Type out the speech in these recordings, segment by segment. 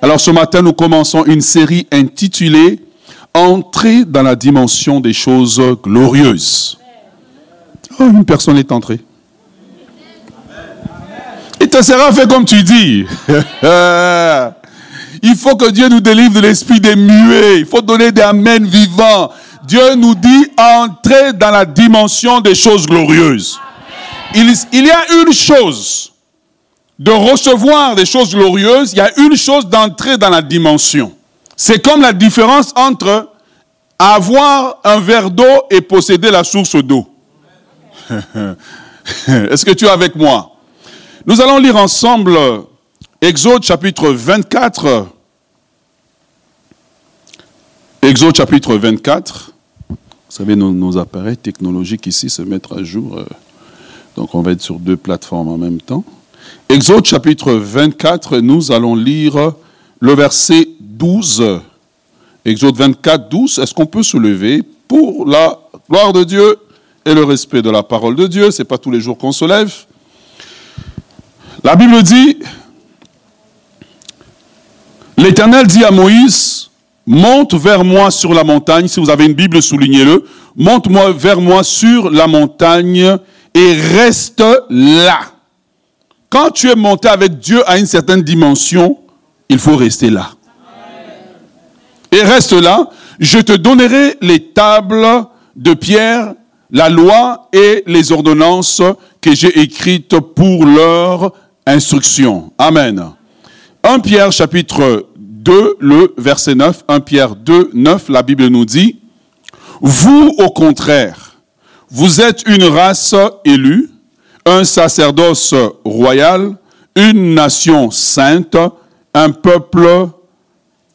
Alors ce matin, nous commençons une série intitulée Entrer dans la dimension des choses glorieuses. Oh, une personne est entrée. Et ta sera fait comme tu dis. Il faut que Dieu nous délivre de l'esprit des muets. Il faut donner des amens vivants. Dieu nous dit entrer dans la dimension des choses glorieuses. Il, il y a une chose de recevoir des choses glorieuses, il y a une chose d'entrer dans la dimension. C'est comme la différence entre avoir un verre d'eau et posséder la source d'eau. Est-ce que tu es avec moi? Nous allons lire ensemble Exode chapitre 24. Exode chapitre 24. Vous savez, nos, appareils technologiques ici se mettent à jour. Euh, donc on va être sur deux plateformes en même temps. Exode chapitre 24, nous allons lire le verset 12. Exode 24, 12. Est-ce qu'on peut se lever pour la gloire de Dieu et le respect de la parole de Dieu? Ce n'est pas tous les jours qu'on se lève. La Bible dit, l'Éternel dit à Moïse, monte vers moi sur la montagne. Si vous avez une Bible, soulignez-le. Monte-moi vers moi sur la montagne et reste là. Quand tu es monté avec Dieu à une certaine dimension, il faut rester là. Et reste là, je te donnerai les tables de pierre, la loi et les ordonnances que j'ai écrites pour leur instruction. Amen. 1 Pierre chapitre 2, le verset 9, 1 Pierre 2, 9, la Bible nous dit, vous au contraire, vous êtes une race élue, un sacerdoce royal, une nation sainte, un peuple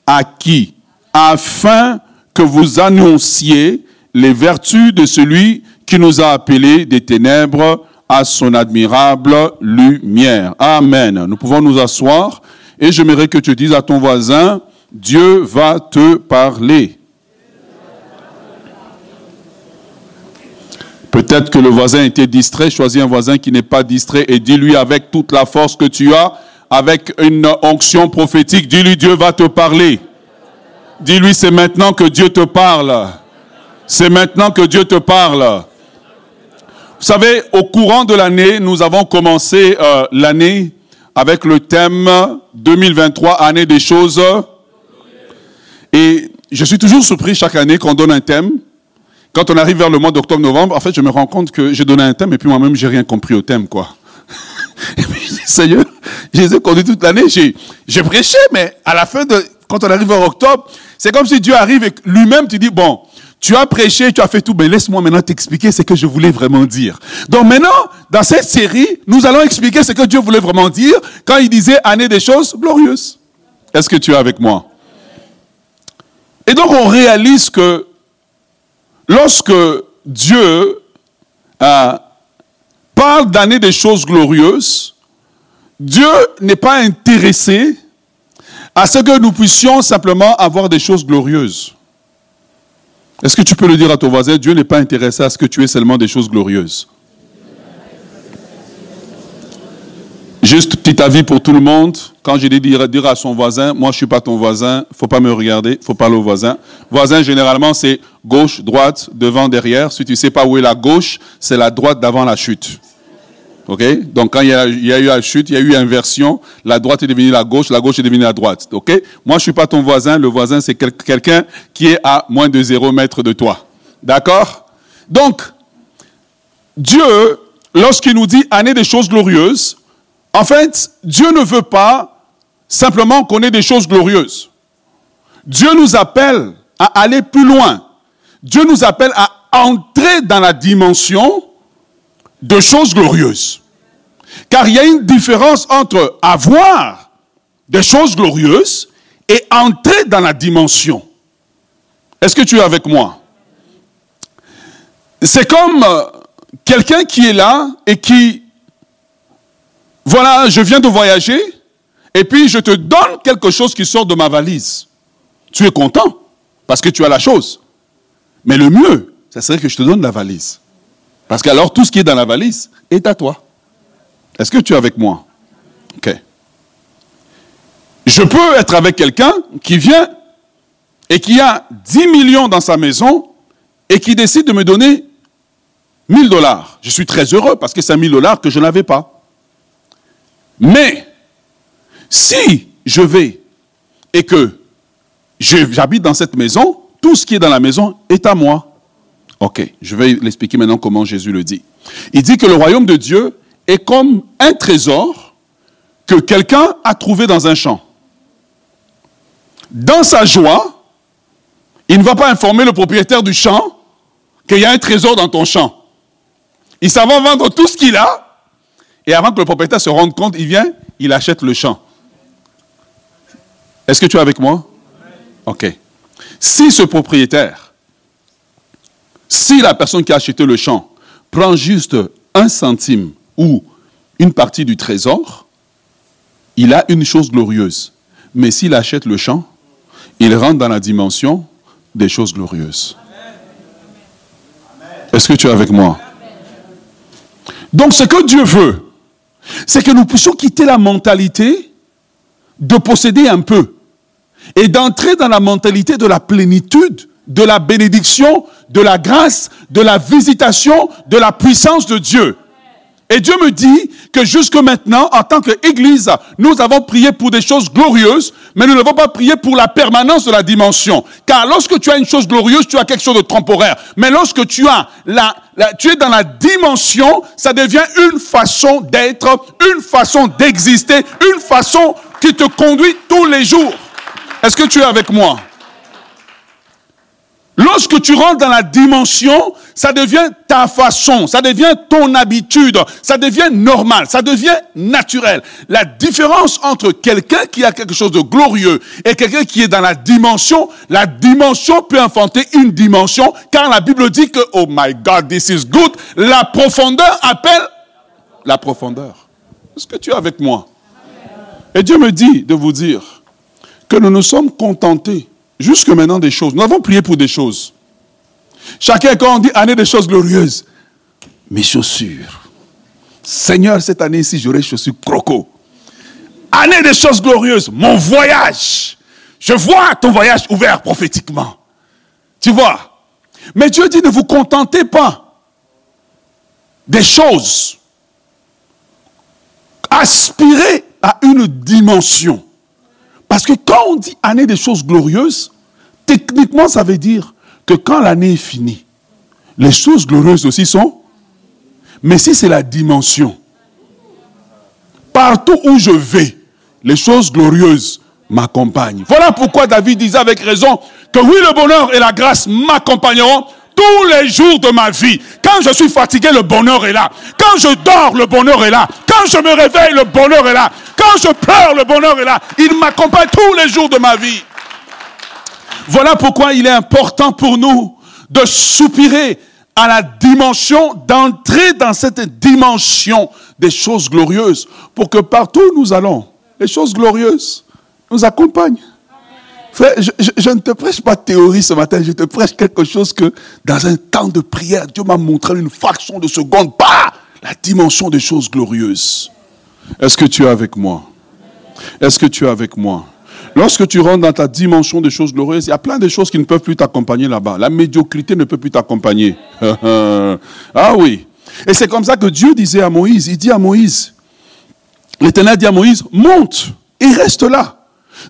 acquis, afin que vous annonciez les vertus de celui qui nous a appelés des ténèbres à son admirable lumière. Amen. Nous pouvons nous asseoir et j'aimerais que tu dises à ton voisin, Dieu va te parler. Peut-être que le voisin était distrait. Choisis un voisin qui n'est pas distrait et dis-lui avec toute la force que tu as, avec une onction prophétique, dis-lui Dieu va te parler. Dis-lui c'est maintenant que Dieu te parle. C'est maintenant que Dieu te parle. Vous savez, au courant de l'année, nous avons commencé euh, l'année avec le thème 2023, année des choses. Et je suis toujours surpris chaque année qu'on donne un thème quand on arrive vers le mois d'octobre-novembre, en fait, je me rends compte que j'ai donné un thème et puis moi-même, j'ai rien compris au thème, quoi. et puis, Seigneur, je les toute l'année, j'ai, j'ai prêché, mais à la fin de, quand on arrive en octobre, c'est comme si Dieu arrive et lui-même tu dis, bon, tu as prêché, tu as fait tout, mais laisse-moi maintenant t'expliquer ce que je voulais vraiment dire. Donc maintenant, dans cette série, nous allons expliquer ce que Dieu voulait vraiment dire quand il disait année des choses glorieuses. Est-ce que tu es avec moi? Et donc on réalise que lorsque Dieu euh, parle d'années des choses glorieuses, Dieu n'est pas intéressé à ce que nous puissions simplement avoir des choses glorieuses. Est-ce que tu peux le dire à ton voisin, Dieu n'est pas intéressé à ce que tu aies seulement des choses glorieuses? Juste petit avis pour tout le monde. Quand j'ai dit dire, à son voisin, moi je suis pas ton voisin, faut pas me regarder, faut parler au voisin. Voisin généralement c'est gauche, droite, devant, derrière. Si tu sais pas où est la gauche, c'est la droite d'avant la chute. Ok? Donc quand il y, a, eu la chute, il y a eu inversion. La droite est devenue la gauche, la gauche est devenue la droite. Ok? Moi je suis pas ton voisin. Le voisin c'est quelqu'un qui est à moins de zéro mètre de toi. D'accord? Donc Dieu, lorsqu'il nous dit année des choses glorieuses, en fait, Dieu ne veut pas simplement qu'on ait des choses glorieuses. Dieu nous appelle à aller plus loin. Dieu nous appelle à entrer dans la dimension de choses glorieuses. Car il y a une différence entre avoir des choses glorieuses et entrer dans la dimension. Est-ce que tu es avec moi? C'est comme euh, quelqu'un qui est là et qui voilà, je viens de voyager, et puis je te donne quelque chose qui sort de ma valise. Tu es content, parce que tu as la chose. Mais le mieux, ce serait que je te donne la valise. Parce qu'alors, tout ce qui est dans la valise est à toi. Est-ce que tu es avec moi? OK. Je peux être avec quelqu'un qui vient et qui a 10 millions dans sa maison et qui décide de me donner 1000 dollars. Je suis très heureux parce que c'est 1000 dollars que je n'avais pas. Mais si je vais et que j'habite dans cette maison, tout ce qui est dans la maison est à moi. Ok, je vais l'expliquer maintenant comment Jésus le dit. Il dit que le royaume de Dieu est comme un trésor que quelqu'un a trouvé dans un champ. Dans sa joie, il ne va pas informer le propriétaire du champ qu'il y a un trésor dans ton champ. Il s'en va vendre tout ce qu'il a, et avant que le propriétaire se rende compte, il vient, il achète le champ. Est-ce que tu es avec moi? Ok. Si ce propriétaire, si la personne qui a acheté le champ prend juste un centime ou une partie du trésor, il a une chose glorieuse. Mais s'il achète le champ, il rentre dans la dimension des choses glorieuses. Est-ce que tu es avec moi? Donc ce que Dieu veut, c'est que nous puissions quitter la mentalité de posséder un peu et d'entrer dans la mentalité de la plénitude, de la bénédiction, de la grâce, de la visitation, de la puissance de Dieu. Et Dieu me dit que jusque maintenant, en tant qu'Église, nous avons prié pour des choses glorieuses, mais nous n'avons pas prié pour la permanence de la dimension. Car lorsque tu as une chose glorieuse, tu as quelque chose de temporaire. Mais lorsque tu as la, tu es dans la dimension, ça devient une façon d'être, une façon d'exister, une façon qui te conduit tous les jours. Est-ce que tu es avec moi? Lorsque tu rentres dans la dimension, ça devient ta façon, ça devient ton habitude, ça devient normal, ça devient naturel. La différence entre quelqu'un qui a quelque chose de glorieux et quelqu'un qui est dans la dimension, la dimension peut enfanter une dimension, car la Bible dit que, oh my God, this is good, la profondeur appelle la profondeur. Est-ce que tu es avec moi? Et Dieu me dit de vous dire que nous nous sommes contentés jusque maintenant des choses. Nous avons prié pour des choses. Chacun, quand on dit année des choses glorieuses, mes chaussures. Seigneur, cette année-ci, j'aurai chaussures croco. Année des choses glorieuses, mon voyage. Je vois ton voyage ouvert prophétiquement. Tu vois. Mais Dieu dit ne vous contentez pas des choses. Aspirez à une dimension. Parce que quand on dit année des choses glorieuses, techniquement, ça veut dire que quand l'année est finie, les choses glorieuses aussi sont. Mais si c'est la dimension, partout où je vais, les choses glorieuses m'accompagnent. Voilà pourquoi David disait avec raison que oui, le bonheur et la grâce m'accompagneront tous les jours de ma vie. Quand je suis fatigué, le bonheur est là. Quand je dors, le bonheur est là. Quand je me réveille, le bonheur est là. Quand je pleure, le bonheur est là. Il m'accompagne tous les jours de ma vie. Voilà pourquoi il est important pour nous de soupirer à la dimension, d'entrer dans cette dimension des choses glorieuses, pour que partout où nous allons, les choses glorieuses nous accompagnent. Je, ne te prêche pas théorie ce matin, je te prêche quelque chose que dans un temps de prière, Dieu m'a montré une fraction de seconde, pas la dimension des choses glorieuses. Est-ce que tu es avec moi? Est-ce que tu es avec moi? Lorsque tu rentres dans ta dimension des choses glorieuses, il y a plein de choses qui ne peuvent plus t'accompagner là-bas. La médiocrité ne peut plus t'accompagner. ah oui. Et c'est comme ça que Dieu disait à Moïse, il dit à Moïse, l'Éternel dit à Moïse, monte et reste là.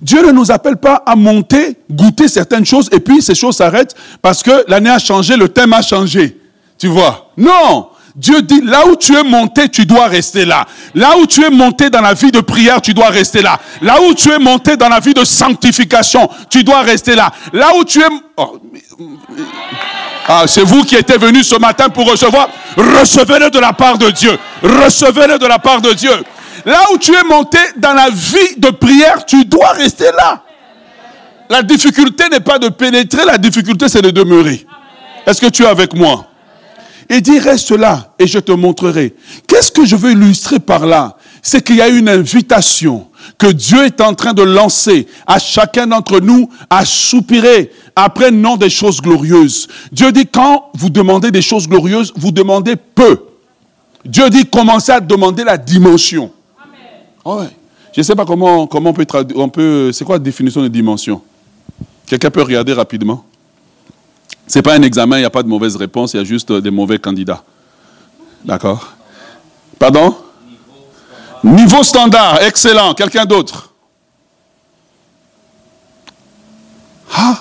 Dieu ne nous appelle pas à monter, goûter certaines choses et puis ces choses s'arrêtent parce que l'année a changé, le thème a changé. Tu vois? Non Dieu dit, là où tu es monté, tu dois rester là. Là où tu es monté dans la vie de prière, tu dois rester là. Là où tu es monté dans la vie de sanctification, tu dois rester là. Là où tu es... Oh, ah, c'est vous qui êtes venus ce matin pour recevoir. Recevez-le de la part de Dieu. Recevez-le de la part de Dieu. Là où tu es monté dans la vie de prière, tu dois rester là. La difficulté n'est pas de pénétrer, la difficulté c'est de demeurer. Est-ce que tu es avec moi? Il dit, reste là et je te montrerai. Qu'est-ce que je veux illustrer par là? C'est qu'il y a une invitation que Dieu est en train de lancer à chacun d'entre nous à soupirer après non des choses glorieuses. Dieu dit, quand vous demandez des choses glorieuses, vous demandez peu. Dieu dit, commencez à demander la dimension. Amen. Je ne sais pas comment, comment on peut traduire. On peut, c'est quoi la définition de dimension? Quelqu'un peut regarder rapidement? Ce n'est pas un examen, il n'y a pas de mauvaise réponse, il y a juste des mauvais candidats. D'accord? Pardon? Niveau standard, excellent. Quelqu'un d'autre? Ah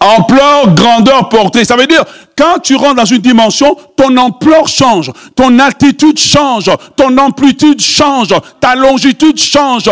Ampleur, grandeur, portée. Ça veut dire, quand tu rentres dans une dimension, ton ampleur change, ton altitude change, ton amplitude change, ta longitude change.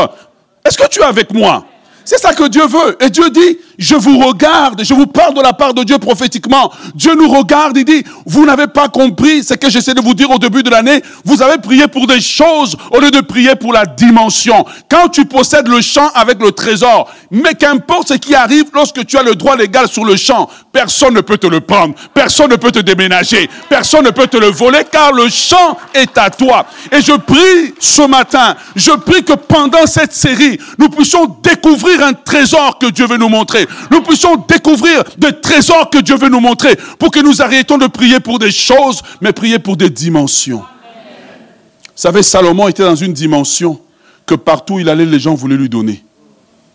Est-ce que tu es avec moi? C'est ça que Dieu veut. Et Dieu dit, je vous regarde, je vous parle de la part de Dieu prophétiquement. Dieu nous regarde et dit, vous n'avez pas compris ce que j'essaie de vous dire au début de l'année. Vous avez prié pour des choses au lieu de prier pour la dimension. Quand tu possèdes le champ avec le trésor, mais qu'importe ce qui arrive lorsque tu as le droit légal sur le champ, personne ne peut te le prendre, personne ne peut te déménager, personne ne peut te le voler car le champ est à toi. Et je prie ce matin, je prie que pendant cette série, nous puissions découvrir un trésor que Dieu veut nous montrer nous puissions découvrir des trésors que Dieu veut nous montrer pour que nous arrêtons de prier pour des choses, mais prier pour des dimensions. Vous savez, Salomon était dans une dimension que partout où il allait, les gens voulaient lui donner.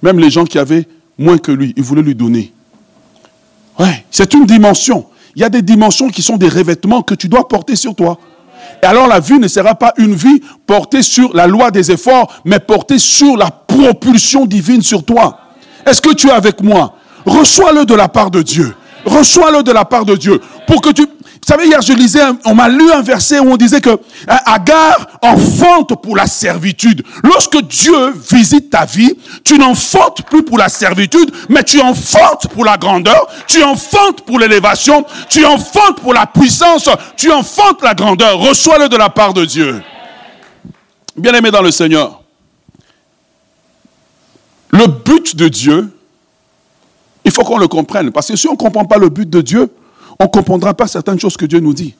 Même les gens qui avaient moins que lui, ils voulaient lui donner. Ouais, c'est une dimension. Il y a des dimensions qui sont des revêtements que tu dois porter sur toi. Et alors la vie ne sera pas une vie portée sur la loi des efforts, mais portée sur la propulsion divine sur toi. Est-ce que tu es avec moi? Reçois-le de la part de Dieu. Reçois-le de la part de Dieu. Pour que tu... Vous savez, hier, je lisais, on m'a lu un verset où on disait que hein, Agar enfante pour la servitude. Lorsque Dieu visite ta vie, tu n'enfantes plus pour la servitude, mais tu enfantes pour la grandeur, tu enfantes pour l'élévation, tu enfantes pour la puissance, tu enfantes la grandeur. Reçois-le de la part de Dieu. Bien-aimé dans le Seigneur, le but de Dieu, il faut qu'on le comprenne. Parce que si on ne comprend pas le but de Dieu, on ne comprendra pas certaines choses que Dieu nous dit.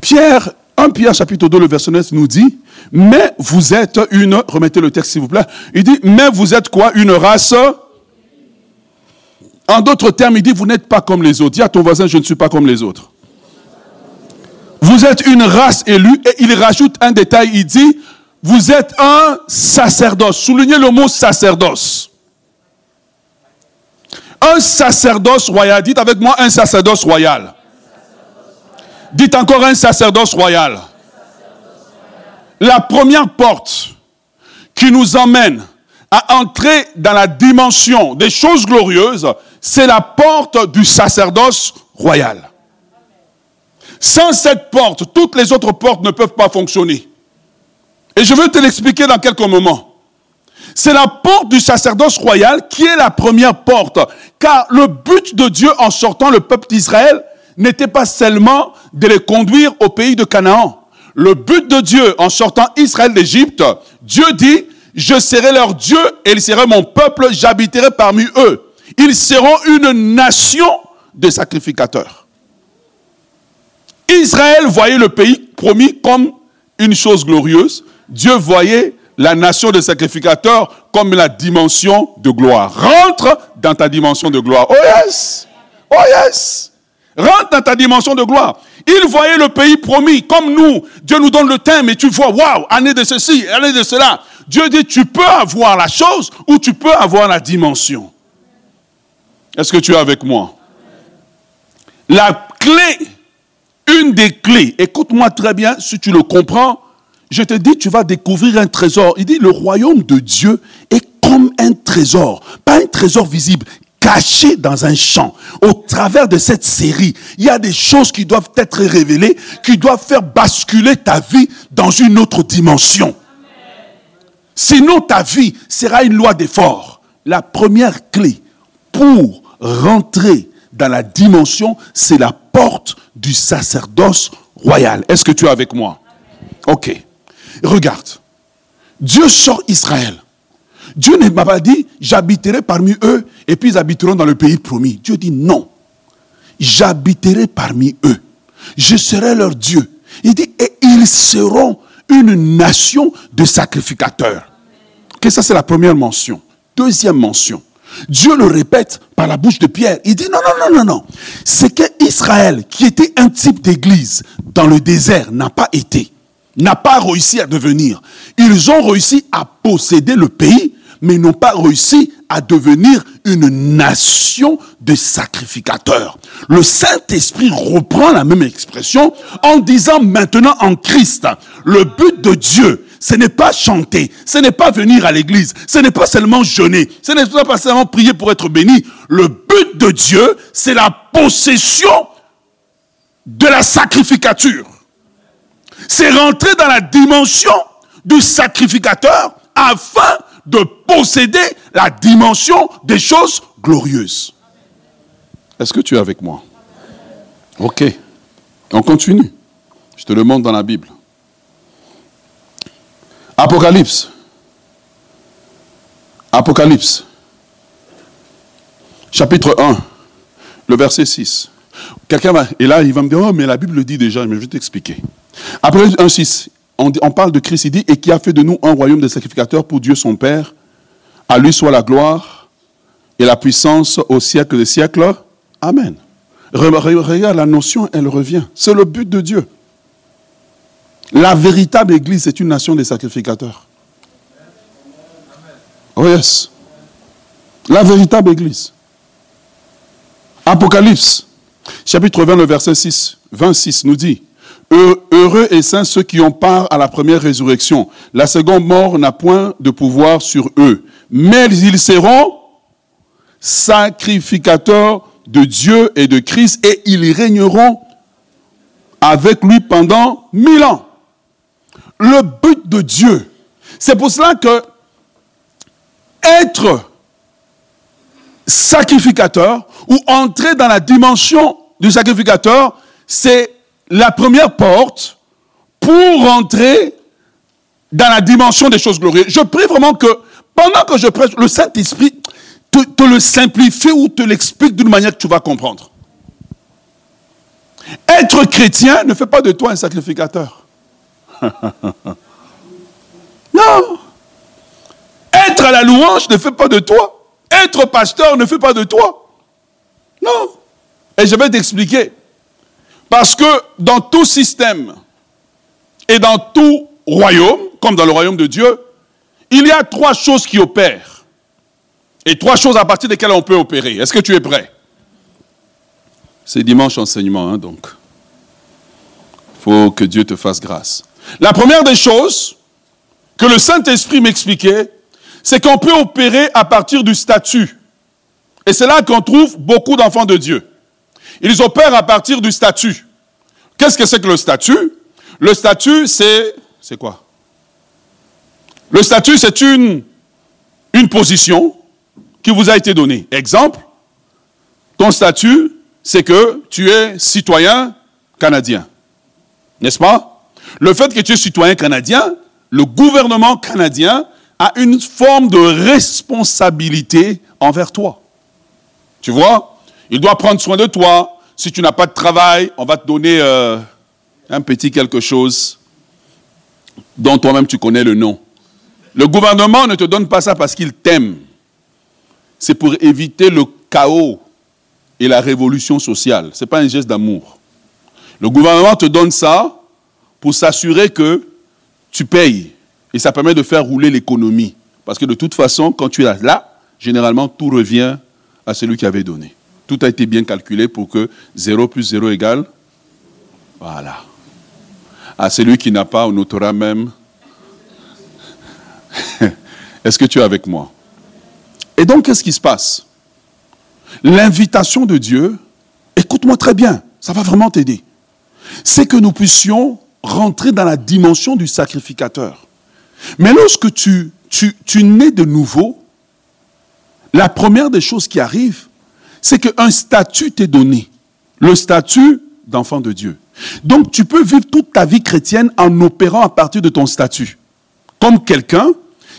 Pierre, 1 Pierre chapitre 2, le verset 9 nous dit, mais vous êtes une, remettez le texte s'il vous plaît, il dit, mais vous êtes quoi Une race? En d'autres termes, il dit, vous n'êtes pas comme les autres. Dis à ton voisin, je ne suis pas comme les autres. Vous êtes une race élue, et il rajoute un détail, il dit, vous êtes un sacerdoce. Soulignez le mot sacerdoce. Un sacerdoce royal. Dites avec moi un sacerdoce royal. Dites encore un sacerdoce royal. La première porte qui nous emmène à entrer dans la dimension des choses glorieuses, c'est la porte du sacerdoce royal. Sans cette porte, toutes les autres portes ne peuvent pas fonctionner. Et je veux te l'expliquer dans quelques moments. C'est la porte du sacerdoce royal qui est la première porte. Car le but de Dieu en sortant le peuple d'Israël n'était pas seulement de les conduire au pays de Canaan. Le but de Dieu en sortant Israël d'Égypte, Dieu dit, je serai leur Dieu et ils seront mon peuple, j'habiterai parmi eux. Ils seront une nation de sacrificateurs. Israël voyait le pays promis comme une chose glorieuse, Dieu voyait la nation des sacrificateurs comme la dimension de gloire. Rentre dans ta dimension de gloire. Oh yes! Oh yes! Rentre dans ta dimension de gloire. Il voyait le pays promis comme nous. Dieu nous donne le temps, mais tu vois, waouh, année de ceci, année de cela. Dieu dit, tu peux avoir la chose ou tu peux avoir la dimension. Est-ce que tu es avec moi? La clé, une des clés, écoute-moi très bien, si tu le comprends, je te dis, tu vas découvrir un trésor. Il dit, le royaume de Dieu est comme un trésor, pas un trésor visible, caché dans un champ. Au travers de cette série, il y a des choses qui doivent être révélées, qui doivent faire basculer ta vie dans une autre dimension. Sinon, ta vie sera une loi d'effort. La première clé pour rentrer dans la dimension, c'est la porte du sacerdoce royal. Est-ce que tu es avec moi? Ok. Regarde, Dieu sort Israël. Dieu ne m'a pas dit, j'habiterai parmi eux et puis ils habiteront dans le pays promis. Dieu dit non. J'habiterai parmi eux. Je serai leur Dieu. Il dit, et ils seront une nation de sacrificateurs. Que ça, c'est la première mention. Deuxième mention. Dieu le répète par la bouche de Pierre. Il dit non, non, non, non, non. C'est que Israël, qui était un type d'église dans le désert, n'a pas été, n'a pas réussi à devenir. Ils ont réussi à posséder le pays, mais n'ont pas réussi à devenir une nation de sacrificateurs. Le Saint-Esprit reprend la même expression en disant maintenant en Christ, le but de Dieu, ce n'est pas chanter, ce n'est pas venir à l'église, ce n'est pas seulement jeûner, ce n'est pas seulement prier pour être béni. Le but de Dieu, c'est la possession de la sacrificature. C'est rentrer dans la dimension du sacrificateur afin de posséder la dimension des choses glorieuses. Est-ce que tu es avec moi? Ok. On continue. Je te le montre dans la Bible. Apocalypse. Apocalypse. Chapitre 1, le verset 6. Quelqu'un va, et là, il va me dire, oh, mais la Bible le dit déjà, mais je vais t'expliquer. Apocalypse 1, 6, on, on, parle de Christ, il dit, et qui a fait de nous un royaume de sacrificateurs pour Dieu son Père. À lui soit la gloire et la puissance au siècle des siècles. Amen. Regarde, la notion, elle revient. C'est le but de Dieu. La véritable Église, c'est une nation des sacrificateurs. Oh yes. La véritable Église. Apocalypse, chapitre 20, le verset 6, 26 nous dit, Heureux et saints ceux qui ont part à la première résurrection. La seconde mort n'a point de pouvoir sur eux, mais ils seront sacrificateurs de Dieu et de Christ et ils régneront avec lui pendant mille ans le but de Dieu. C'est pour cela que être sacrificateur ou entrer dans la dimension du sacrificateur, c'est la première porte pour entrer dans la dimension des choses glorieuses. Je prie vraiment que pendant que je prêche, le Saint-Esprit te, te, le simplifie ou te l'explique d'une manière que tu vas comprendre. Être chrétien ne fait pas de toi un sacrificateur. non. Être à la louange ne fait pas de toi. Être pasteur ne fait pas de toi. Non. Et je vais t'expliquer. Parce que dans tout système et dans tout royaume, comme dans le royaume de Dieu, il y a trois choses qui opèrent. Et trois choses à partir desquelles on peut opérer. Est-ce que tu es prêt? C'est dimanche enseignement, hein, donc. Il faut que Dieu te fasse grâce. La première des choses que le Saint-Esprit m'expliquait, c'est qu'on peut opérer à partir du statut. Et c'est là qu'on trouve beaucoup d'enfants de Dieu. Ils opèrent à partir du statut. Qu'est-ce que c'est que le statut? Le statut, c'est... C'est quoi? Le statut, c'est une, une position qui vous a été donnée. Exemple, ton statut, c'est que tu es citoyen canadien. N'est-ce pas? Le fait que tu es citoyen canadien, le gouvernement canadien a une forme de responsabilité envers toi. Tu vois? Il doit prendre soin de toi. Si tu n'as pas de travail, on va te donner euh, un petit quelque chose dont toi-même tu connais le nom. Le gouvernement ne te donne pas ça parce qu'il t'aime. C'est pour éviter le chaos et la révolution sociale. Ce n'est pas un geste d'amour. Le gouvernement te donne ça pour s'assurer que tu payes. Et ça permet de faire rouler l'économie. Parce que de toute façon, quand tu es là, généralement, tout revient à celui qui avait donné. Tout a été bien calculé pour que 0 plus 0 égale. Voilà. À celui qui n'a pas, on notera même. Est-ce que tu es avec moi? Et donc, qu'est-ce qui se passe? L'invitation de Dieu, écoute-moi très bien, ça va vraiment t'aider. C'est que nous puissions rentrer dans la dimension du sacrificateur. Mais lorsque tu, tu, tu nais de nouveau, la première des choses qui arrive, c'est qu'un statut t'est donné. Le statut d'enfant de Dieu. Donc tu peux vivre toute ta vie chrétienne en opérant à partir de ton statut. Comme quelqu'un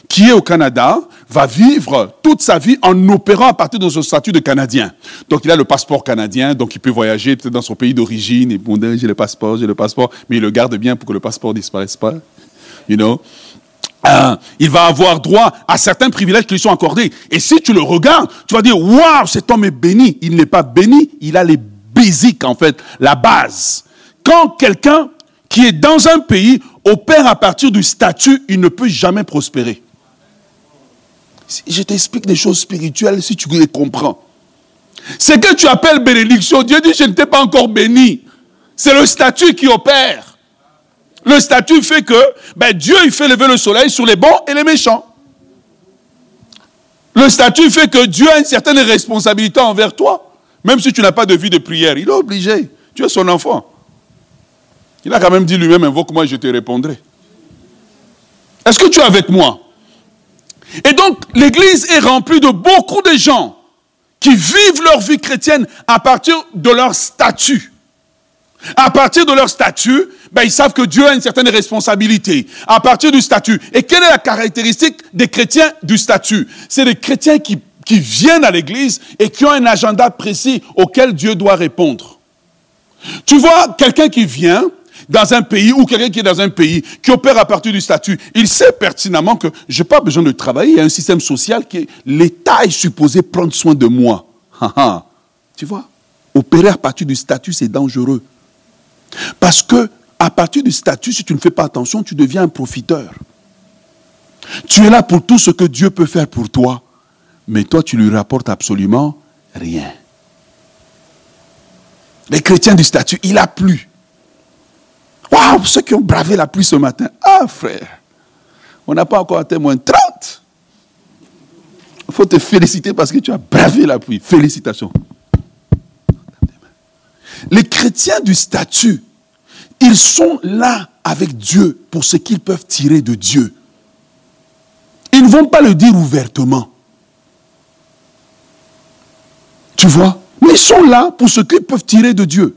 qui est au Canada va vivre toute sa vie en opérant à partir de son statut de Canadien. Donc il a le passeport canadien, donc il peut voyager peut-être dans son pays d'origine, et bon, j'ai le passeport, j'ai le passeport, mais il le garde bien pour que le passeport ne disparaisse pas. You know? Il va avoir droit à certains privilèges qui lui sont accordés. Et si tu le regardes, tu vas dire, waouh, cet homme est béni. Il n'est pas béni, il a les basiques, en fait, la base. Quand quelqu'un qui est dans un pays opère à partir du statut, il ne peut jamais prospérer. Je t'explique des choses spirituelles si tu les comprends. Ce que tu appelles bénédiction, Dieu dit, je ne t'ai pas encore béni. C'est le statut qui opère. Le statut fait que ben, Dieu fait lever le soleil sur les bons et les méchants. Le statut fait que Dieu a une certaine responsabilité envers toi. Même si tu n'as pas de vie de prière, il est obligé. Tu es son enfant. Il a quand même dit lui-même, invoque-moi je te répondrai. Est-ce que tu es avec moi? Et donc, l'Église est remplie de beaucoup de gens qui vivent leur vie chrétienne à partir de leur statut. À partir de leur statut, ben, ils savent que Dieu a une certaine responsabilité. À partir du statut. Et quelle est la caractéristique des chrétiens du statut? C'est des chrétiens qui, viennent à l'église et qui ont un agenda précis auquel Dieu doit répondre. Tu vois, quelqu'un qui vient, dans un pays ou quelqu'un qui est dans un pays qui opère à partir du statut, il sait pertinemment que je n'ai pas besoin de travailler. Il y a un système social qui l'État est supposé prendre soin de moi. tu vois, opérer à partir du statut, c'est dangereux. Parce que à partir du statut, si tu ne fais pas attention, tu deviens un profiteur. Tu es là pour tout ce que Dieu peut faire pour toi, mais toi, tu lui rapportes absolument rien. Les chrétiens du statut, il a plu. Waouh, ceux qui ont bravé la pluie ce matin. Ah, frère, on n'a pas encore atteint moins 30. Il faut te féliciter parce que tu as bravé la pluie. Félicitations. Les chrétiens du statut, ils sont là avec Dieu pour ce qu'ils peuvent tirer de Dieu. Ils ne vont pas le dire ouvertement. Tu vois? Mais ils sont là pour ce qu'ils peuvent tirer de Dieu.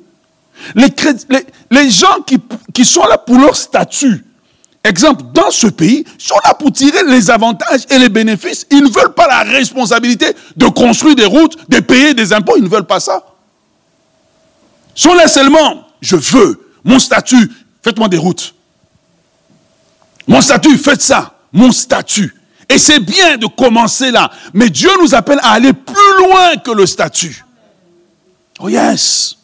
Les, gens qui, qui, sont là pour leur statut, exemple, dans ce pays, sont là pour tirer les avantages et les bénéfices. Ils ne veulent pas la responsabilité de construire des routes, de payer des impôts. Ils ne veulent pas ça. Sont là seulement, je veux mon statut, faites-moi des routes. Mon statut, faites ça. Mon statut. Et c'est bien de commencer là. Mais Dieu nous appelle à aller plus loin que le statut. Oh yes.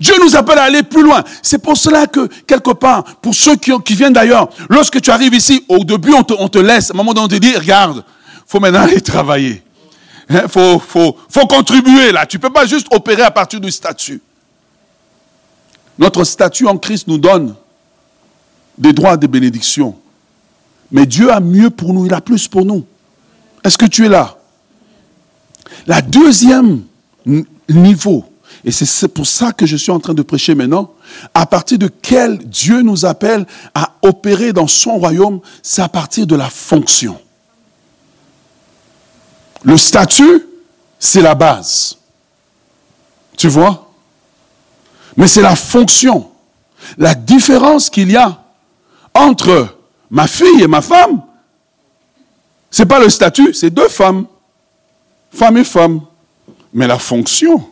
Dieu nous appelle à aller plus loin. C'est pour cela que, quelque part, pour ceux qui, viennent d'ailleurs, lorsque tu arrives ici, au début, on te, laisse. À un moment donné, on te dit, regarde, faut maintenant aller travailler. Il hein, faut, contribuer là. Tu peux pas juste opérer à partir du statut. Notre statut en Christ nous donne des droits, des bénédictions. Mais Dieu a mieux pour nous, il a plus pour nous. Est-ce que tu es là? La deuxième niveau, et c'est pour ça que je suis en train de prêcher maintenant, à partir de quel Dieu nous appelle à opérer dans son royaume, c'est à partir de la fonction. Le statut, c'est la base. Tu vois? Mais c'est la fonction. La différence qu'il y a entre ma fille et ma femme, ce n'est pas le statut, c'est deux femmes. Femme et femme. Mais la fonction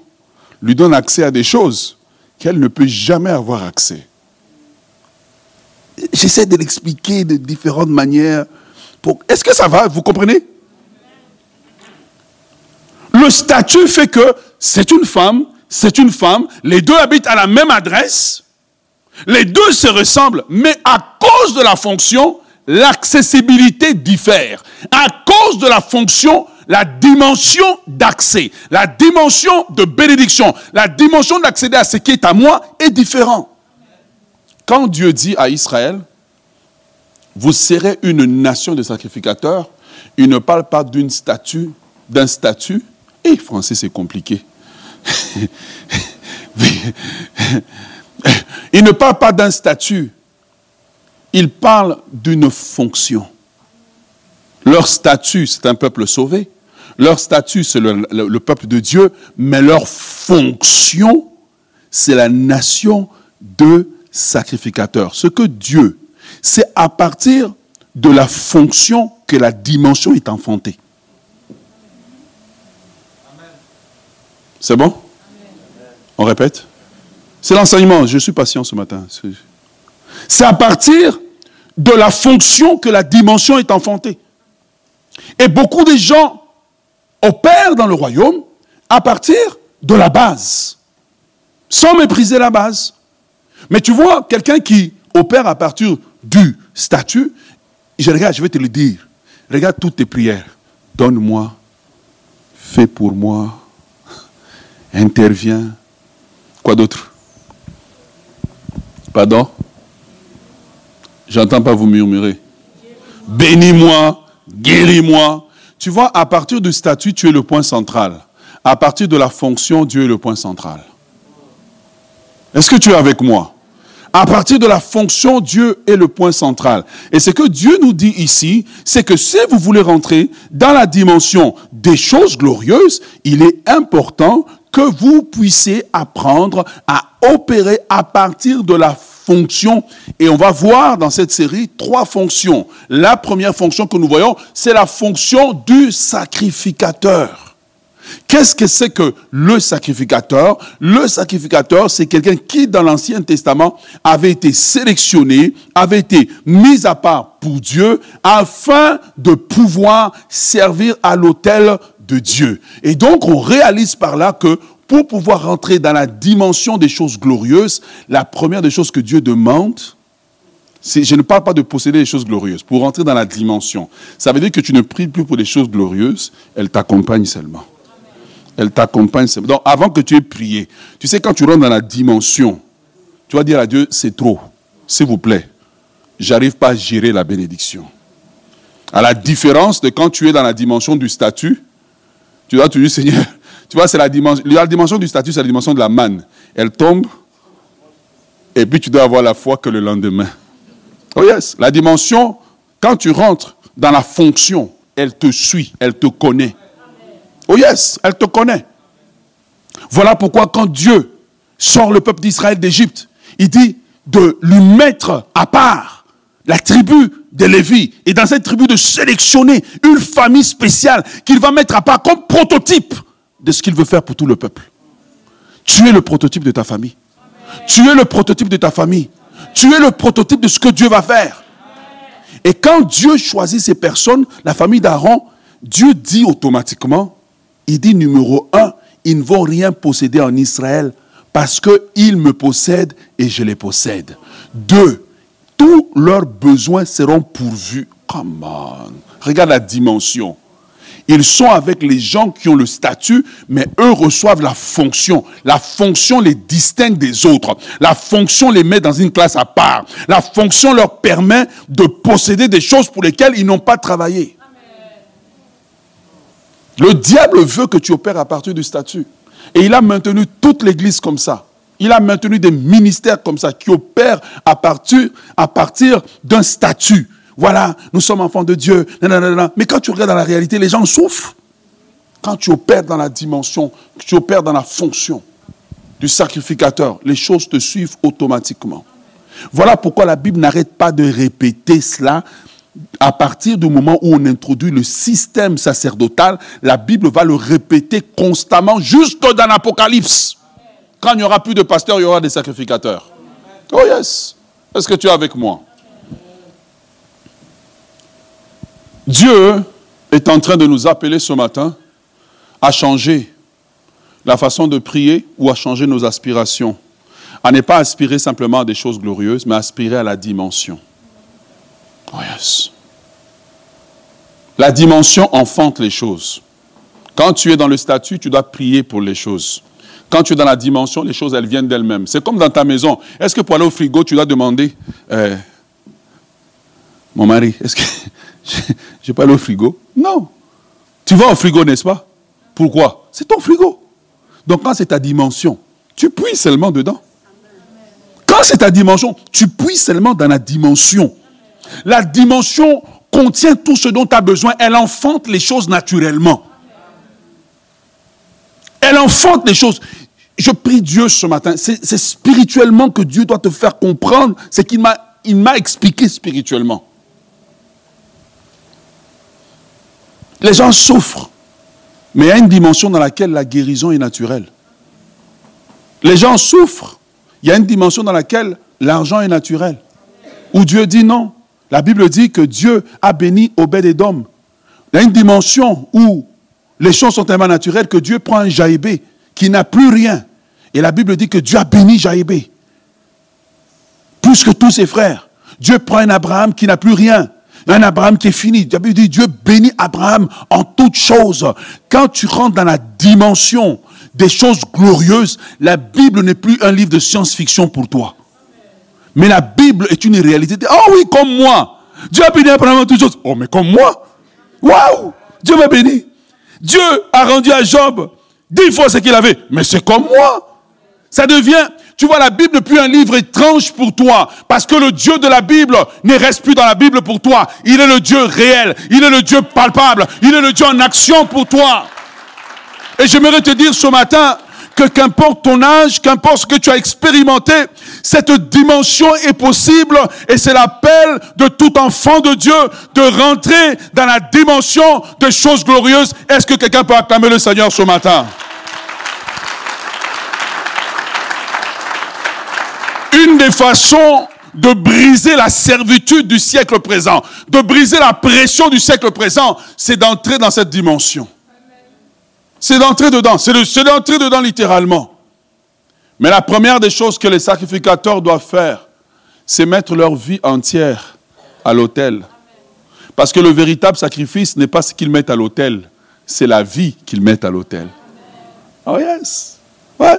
lui donne accès à des choses qu'elle ne peut jamais avoir accès. J'essaie de l'expliquer de différentes manières. Est-ce que ça va? Vous comprenez? Le statut fait que c'est une femme c'est une femme, les deux habitent à la même adresse, les deux se ressemblent, mais à cause de la fonction, l'accessibilité diffère. À cause de la fonction, la dimension d'accès, la dimension de bénédiction, la dimension d'accéder à ce qui est à moi est différent. Quand Dieu dit à Israël, vous serez une nation de sacrificateurs, il ne parle pas d'une statue, d'un statut. Et français, c'est compliqué. Il ne parle pas d'un statut, il parle d'une fonction. Leur statut, c'est un peuple sauvé. Leur statut, c'est le, peuple de Dieu, mais leur fonction, c'est la nation de sacrificateurs. Ce que Dieu, c'est à partir de la fonction que la dimension est enfantée. C'est bon? On répète? C'est l'enseignement. Je suis patient ce matin. C'est à partir de la fonction que la dimension est enfantée. Et beaucoup de gens opèrent dans le royaume à partir de la base, sans mépriser la base. Mais tu vois, quelqu'un qui opère à partir du statut, je regarde, je vais te le dire. Regarde toutes tes prières. Donne-moi, fais pour moi, interviens. Quoi d'autre? Pardon? J'entends pas vous murmurer. Bénis-moi, guéris-moi. Tu vois, à partir du statut, tu es le point central. À partir de la fonction, Dieu est le point central. Est-ce que tu es avec moi? À partir de la fonction, Dieu est le point central. Et ce que Dieu nous dit ici, c'est que si vous voulez rentrer dans la dimension des choses glorieuses, il est important que vous puissiez apprendre à opérer à partir de la fonction. Et on va voir dans cette série trois fonctions. La première fonction que nous voyons, c'est la fonction du sacrificateur. Qu'est-ce que c'est que le sacrificateur? Le sacrificateur, c'est quelqu'un qui, dans l'Ancien Testament, avait été sélectionné, avait été mis à part pour Dieu, afin de pouvoir servir à l'autel de Dieu. Et donc, on réalise par là que pour pouvoir rentrer dans la dimension des choses glorieuses, la première des choses que Dieu demande, je ne parle pas de posséder des choses glorieuses, pour rentrer dans la dimension. Ça veut dire que tu ne pries plus pour des choses glorieuses, elles t'accompagnent seulement. Elle t'accompagne. Donc, avant que tu aies prié, tu sais, quand tu rentres dans la dimension, tu vas dire à Dieu, c'est trop. S'il vous plaît, j'arrive pas à gérer la bénédiction. À la différence de quand tu es dans la dimension du statut, tu dois dire, Seigneur, tu vois, c'est la dimension, la dimension du statut, c'est la dimension de la manne. Elle tombe, et puis tu dois avoir la foi que le lendemain. Oh yes, la dimension, quand tu rentres dans la fonction, elle te suit, elle te connaît. Oh yes, elle te connaît. Voilà pourquoi quand Dieu sort le peuple d'Israël d'Égypte, il dit de lui mettre à part la tribu de Lévi et dans cette tribu de sélectionner une famille spéciale qu'il va mettre à part comme prototype de ce qu'il veut faire pour tout le peuple. Tu es le prototype de ta famille. Tu es le prototype de ta famille. Tu es le prototype de ce que Dieu va faire. Et quand Dieu choisit ces personnes, la famille d'Aaron, Dieu dit automatiquement, il dit numéro un, ils ne vont rien posséder en Israël parce qu'ils me possèdent et je les possède. Deux, tous leurs besoins seront pourvus. Come on. Regarde la dimension. Ils sont avec les gens qui ont le statut, mais eux reçoivent la fonction. La fonction les distingue des autres. La fonction les met dans une classe à part. La fonction leur permet de posséder des choses pour lesquelles ils n'ont pas travaillé. Le diable veut que tu opères à partir du statut. Et il a maintenu toute l'Église comme ça. Il a maintenu des ministères comme ça qui opèrent à partir, d'un statut. Voilà, nous sommes enfants de Dieu. Mais quand tu regardes dans la réalité, les gens souffrent. Quand tu opères dans la dimension, tu opères dans la fonction du sacrificateur, les choses te suivent automatiquement. Voilà pourquoi la Bible n'arrête pas de répéter cela à partir du moment où on introduit le système sacerdotal, la Bible va le répéter constamment jusque dans l'Apocalypse. Quand il n'y aura plus de pasteurs, il y aura des sacrificateurs. Oh yes. Est-ce que tu es avec moi? Dieu est en train de nous appeler ce matin à changer la façon de prier ou à changer nos aspirations. À ne pas aspirer simplement à des choses glorieuses, mais aspirer à la dimension. Oh yes. La dimension enfante les choses. Quand tu es dans le statut, tu dois prier pour les choses. Quand tu es dans la dimension, les choses, elles viennent d'elles-mêmes. C'est comme dans ta maison. Est-ce que pour aller au frigo, tu dois demander, euh, mon mari, est-ce que je peux aller au frigo? Non. Tu vas au frigo, n'est-ce pas? Pourquoi? C'est ton frigo. Donc quand c'est ta dimension, tu puisses seulement dedans. Quand c'est ta dimension, tu puisses seulement dans la dimension. La dimension contient tout ce dont tu as besoin. Elle enfante les choses naturellement. Elle enfante les choses. Je prie Dieu ce matin. C'est spirituellement que Dieu doit te faire comprendre ce qu'il m'a il m'a expliqué spirituellement. Les gens souffrent, mais il y a une dimension dans laquelle la guérison est naturelle. Les gens souffrent, il y a une dimension dans laquelle l'argent est naturel. Où Dieu dit non, La Bible dit que Dieu a béni Obed-Edom. Il y a une dimension où les choses sont tellement naturelles que Dieu prend un Jaïbé qui n'a plus rien. Et la Bible dit que Dieu a béni Jaïbé. Plus que tous ses frères. Dieu prend un Abraham qui n'a plus rien. Un Abraham qui est fini. La Bible dit Dieu bénit Abraham en toutes choses. Quand tu rentres dans la dimension des choses glorieuses, la Bible n'est plus un livre de science-fiction pour toi. Mais la Bible est une réalité. Oh oui, comme moi. Dieu a béni Abraham en toutes choses. Oh, mais comme moi. Waouh! Dieu m'a béni. Dieu a rendu à Job dix fois ce qu'il avait. Mais c'est comme moi. Ça devient, tu vois, la Bible n'est plus un livre étrange pour toi. Parce que le Dieu de la Bible ne reste plus dans la Bible pour toi. Il est le Dieu réel. Il est le Dieu palpable. Il est le Dieu en action pour toi. Et j'aimerais te dire ce matin, que qu'importe ton âge, qu'importe ce que tu as expérimenté, cette dimension est possible et c'est l'appel de tout enfant de Dieu de rentrer dans la dimension des choses glorieuses. Est-ce que quelqu'un peut acclamer le Seigneur ce matin? Une des façons de briser la servitude du siècle présent, de briser la pression du siècle présent, c'est d'entrer dans cette dimension. C'est d'entrer dedans. C'est d'entrer dedans littéralement. Mais la première des choses que les sacrificateurs doivent faire, c'est mettre leur vie entière à l'autel. Parce que le véritable sacrifice n'est pas ce qu'ils mettent à l'autel, c'est la vie qu'ils mettent à l'autel. Oh yes. Ouais.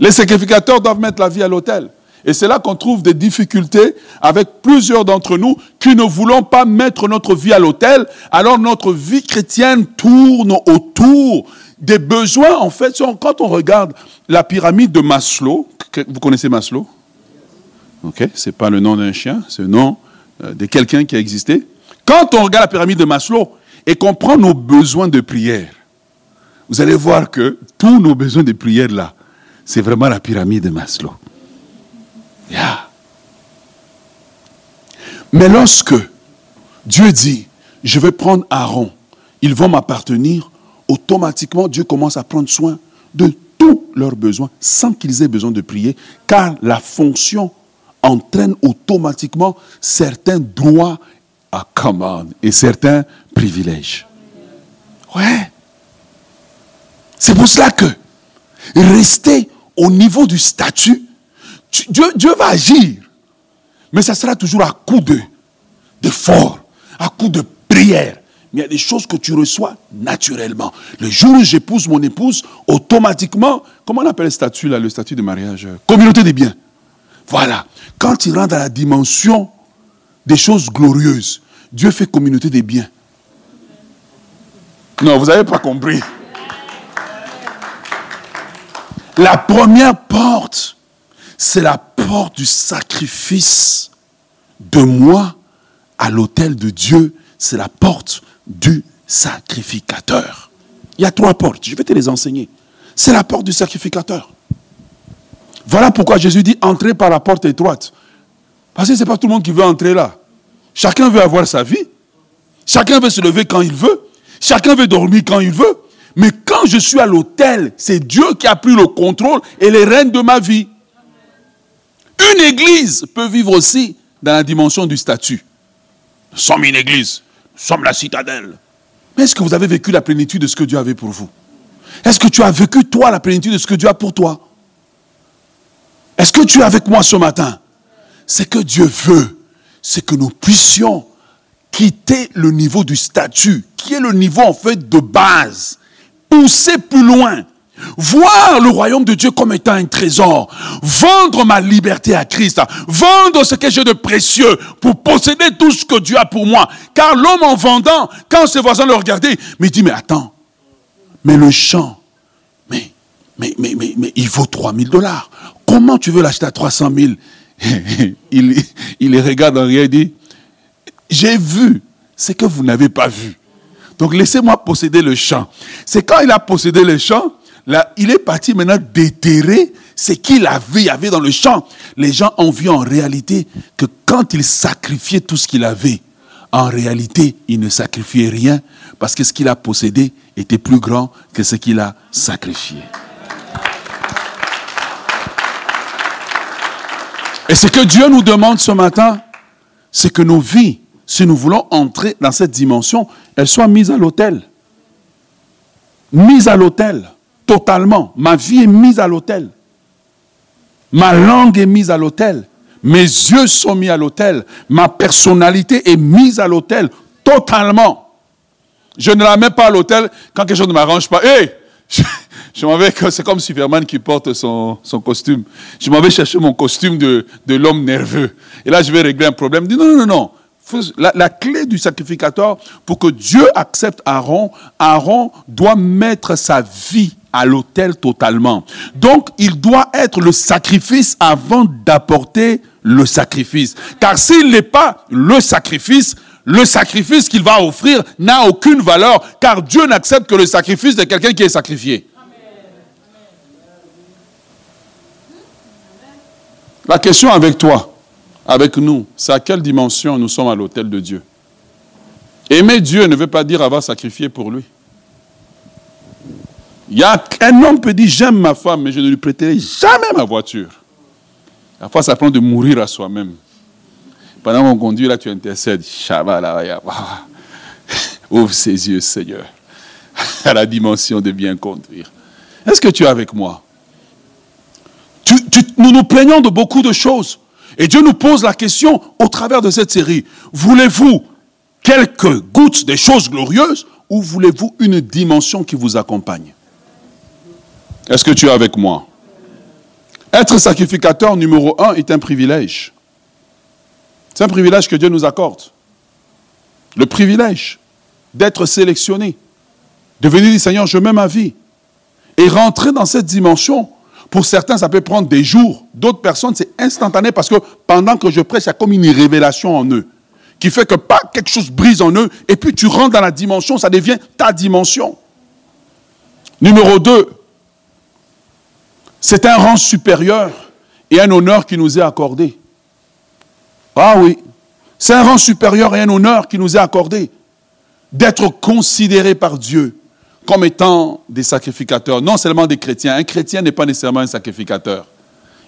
Les sacrificateurs doivent mettre la vie à l'autel. Et c'est là qu'on trouve des difficultés avec plusieurs d'entre nous qui ne voulons pas mettre notre vie à l'autel. Alors notre vie chrétienne tourne autour des besoins, en fait, quand on regarde la pyramide de Maslow, vous connaissez Maslow? Ok, c'est pas le nom d'un chien, c'est le nom euh, de quelqu'un qui a existé. Quand on regarde la pyramide de Maslow et qu'on prend nos besoins de prière, vous allez voir que tous nos besoins de prière là, c'est vraiment la pyramide de Maslow. Mais lorsque Dieu dit, je vais prendre Aaron, ils vont m'appartenir, automatiquement Dieu commence à prendre soin de tous leurs besoins sans qu'ils aient besoin de prier, car la fonction entraîne automatiquement certains droits à commande et certains privilèges. Ouais. C'est pour cela que rester au niveau du statut, Dieu, va agir, mais ça sera toujours à coup de d'effort, à coup de prière, il y a des choses que tu reçois naturellement. Le jour où j'épouse mon épouse, automatiquement, comment on appelle le statut là, le statut de mariage? Communauté des biens. Voilà. Quand il rentre dans la dimension des choses glorieuses, Dieu fait communauté des biens. Non, vous n'avez pas compris. La première porte, c'est la porte du sacrifice de moi à l'autel de Dieu. C'est la porte du sacrificateur. Il y a trois portes, je vais te les enseigner. C'est la porte du sacrificateur. Voilà pourquoi Jésus dit entrez par la porte étroite. Parce que ce n'est pas tout le monde qui veut entrer là. Chacun veut avoir sa vie. Chacun veut se lever quand il veut. Chacun veut dormir quand il veut. Mais quand je suis à l'autel, c'est Dieu qui a pris le contrôle et les rênes de ma vie. Une église peut vivre aussi dans la dimension du statut. Nous sommes une église sommes la citadelle. Mais est-ce que vous avez vécu la plénitude de ce que Dieu avait pour vous? Est-ce que tu as vécu, toi, la plénitude de ce que Dieu a pour toi? Est-ce que tu es avec moi ce matin? Ce que Dieu veut, c'est que nous puissions quitter le niveau du statut, qui est le niveau en fait de base, pousser plus loin, Voir le royaume de Dieu comme étant un trésor. Vendre ma liberté à Christ. Vendre ce que j'ai de précieux pour posséder tout ce que Dieu a pour moi. Car l'homme en vendant, quand ses voisins le regardaient, me dit, mais attends, mais le champ, mais, mais, mais, mais, mais il vaut 3000 dollars. Comment tu veux l'acheter à 300 000 il, il les regarde en rien et dit, j'ai vu ce que vous n'avez pas vu. Donc laissez-moi posséder le champ. C'est quand il a possédé le champ Il est parti maintenant déterrer ce qu'il avait, avait dans le champ. Les gens ont vu en réalité que quand il sacrifiait tout ce qu'il avait, en réalité, il ne sacrifiait rien parce que ce qu'il a possédé était plus grand que ce qu'il a sacrifié. Et ce que Dieu nous demande ce matin, c'est que nos vies si nous voulons entrer dans cette dimension, elle soit mise à l'autel. Mise à l'autel, totalement. Ma vie est mise à l'autel. Ma langue est mise à l'autel. Mes yeux sont mis à l'autel. Ma personnalité est mise à l'autel, totalement. Je ne la mets pas à l'autel quand quelque chose ne m'arrange pas. Hé, je, m'en vais, c'est comme Superman qui porte son, costume. Je m'en vais chercher mon costume de, de l'homme nerveux. Et là, je vais régler un problème. Non, non, non, non. La, clé du sacrificateur, pour que Dieu accepte Aaron, Aaron doit mettre sa vie à l'autel totalement. Donc, il doit être le sacrifice avant d'apporter le sacrifice. Car s'il n'est pas le sacrifice, le sacrifice qu'il va offrir n'a aucune valeur, car Dieu n'accepte que le sacrifice de quelqu'un qui est sacrifié. La question avec toi, avec nous, c'est à quelle dimension nous sommes à l'autel de Dieu? Aimer Dieu ne veut pas dire avoir sacrifié pour lui. Un homme peut dire j'aime ma femme, mais je ne lui prêterai jamais ma voiture. Parfois, ça prend de mourir à soi-même. Pendant qu'on conduit, là, tu intercèdes. Ouvre ses yeux, Seigneur, à la dimension de bien conduire. Est-ce que tu es avec moi? Nous nous plaignons de beaucoup de choses. Et Dieu nous pose la question au travers de cette série. Voulez-vous quelques gouttes des choses glorieuses ou voulez-vous une dimension qui vous accompagne? Est-ce que tu es avec moi? Être sacrificateur numéro un est un privilège. C'est un privilège que Dieu nous accorde. Le privilège d'être sélectionné, de venir dire Seigneur, je mets ma vie. Et rentrer dans cette dimension pour certains, ça peut prendre des jours. D'autres personnes, c'est instantané parce que pendant que je prêche, il y a comme une révélation en eux qui fait que pas quelque chose brise en eux et puis tu rentres dans la dimension, ça devient ta dimension. Numéro 2, c'est un rang supérieur et un honneur qui nous est accordé. Ah oui, c'est un rang supérieur et un honneur qui nous est accordé d'être considéré par Dieu comme étant des sacrificateurs, non seulement des chrétiens. Un chrétien n'est pas nécessairement un sacrificateur.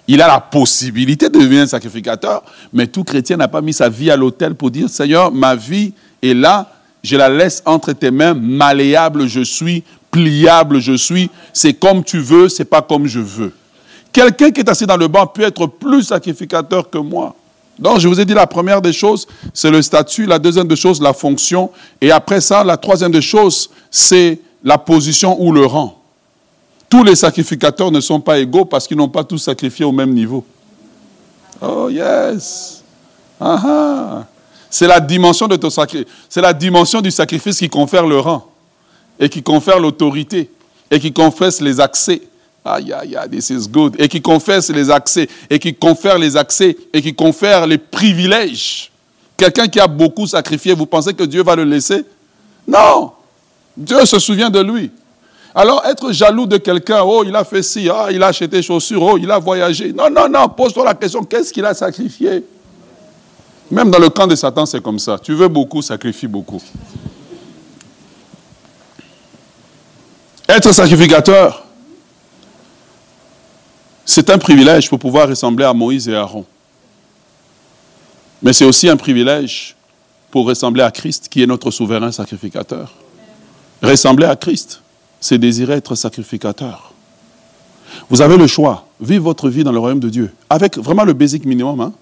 Il a la possibilité de devenir un sacrificateur, mais tout chrétien n'a pas mis sa vie à l'autel pour dire, Seigneur, ma vie est là, je la laisse entre tes mains, malléable je suis, pliable je suis, c'est comme tu veux, c'est pas comme je veux. Quelqu'un qui est assis dans le banc peut être plus sacrificateur que moi. Donc, je vous ai dit, la première des choses, c'est le statut. La deuxième des choses, la fonction. Et après ça, la troisième des choses, c'est la position ou le rang. Tous les sacrificateurs ne sont pas égaux parce qu'ils n'ont pas tous sacrifié au même niveau. Oh yes. Ah, ah. C'est la dimension de ton sacrifice. C'est la dimension du sacrifice qui confère le rang et qui confère l'autorité et qui confesse les accès. Aïe, aïe, aïe, this is good. Et qui confesse les accès et qui confère les accès et qui confère les privilèges. Quelqu'un qui a beaucoup sacrifié, vous pensez que Dieu va le laisser? Non. Dieu se souvient de lui. Alors être jaloux de quelqu'un, oh, il a fait ci, ah, il a acheté chaussures, oh, il a voyagé. Non, non, non, pose-toi la question, qu'est-ce qu'il a sacrifié? Même dans le camp de Satan, c'est comme ça. Tu veux beaucoup, sacrifie beaucoup. Être sacrificateur, c'est un privilège pour pouvoir ressembler à Moïse et Aaron. Mais c'est aussi un privilège pour ressembler à Christ, qui est notre souverain sacrificateur. Ressembler à Christ, c'est désirer être sacrificateur. Vous avez le choix, vivre votre vie dans le royaume de Dieu, avec vraiment le basic minimum, hein,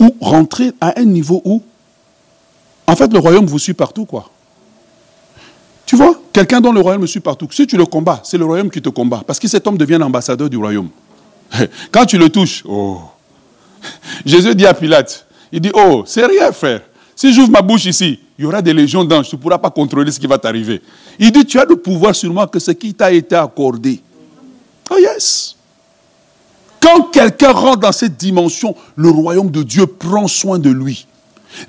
ou rentrer à un niveau où, en fait, le royaume vous suit partout, quoi. Tu vois, quelqu'un dont le royaume me suit partout, si tu le combats, c'est le royaume qui te combat, parce que cet homme devient l'ambassadeur du royaume. Quand tu le touches, oh. Jésus dit à Pilate, il dit, oh, c'est rien, frère. Si j'ouvre ma bouche ici, il y aura des légions d'anges, tu ne pourras pas contrôler ce qui va t'arriver. Il dit, tu as le pouvoir sur moi que ce qui t'a été accordé. Oh yes. Quand quelqu'un rentre dans cette dimension, le royaume de Dieu prend soin de lui.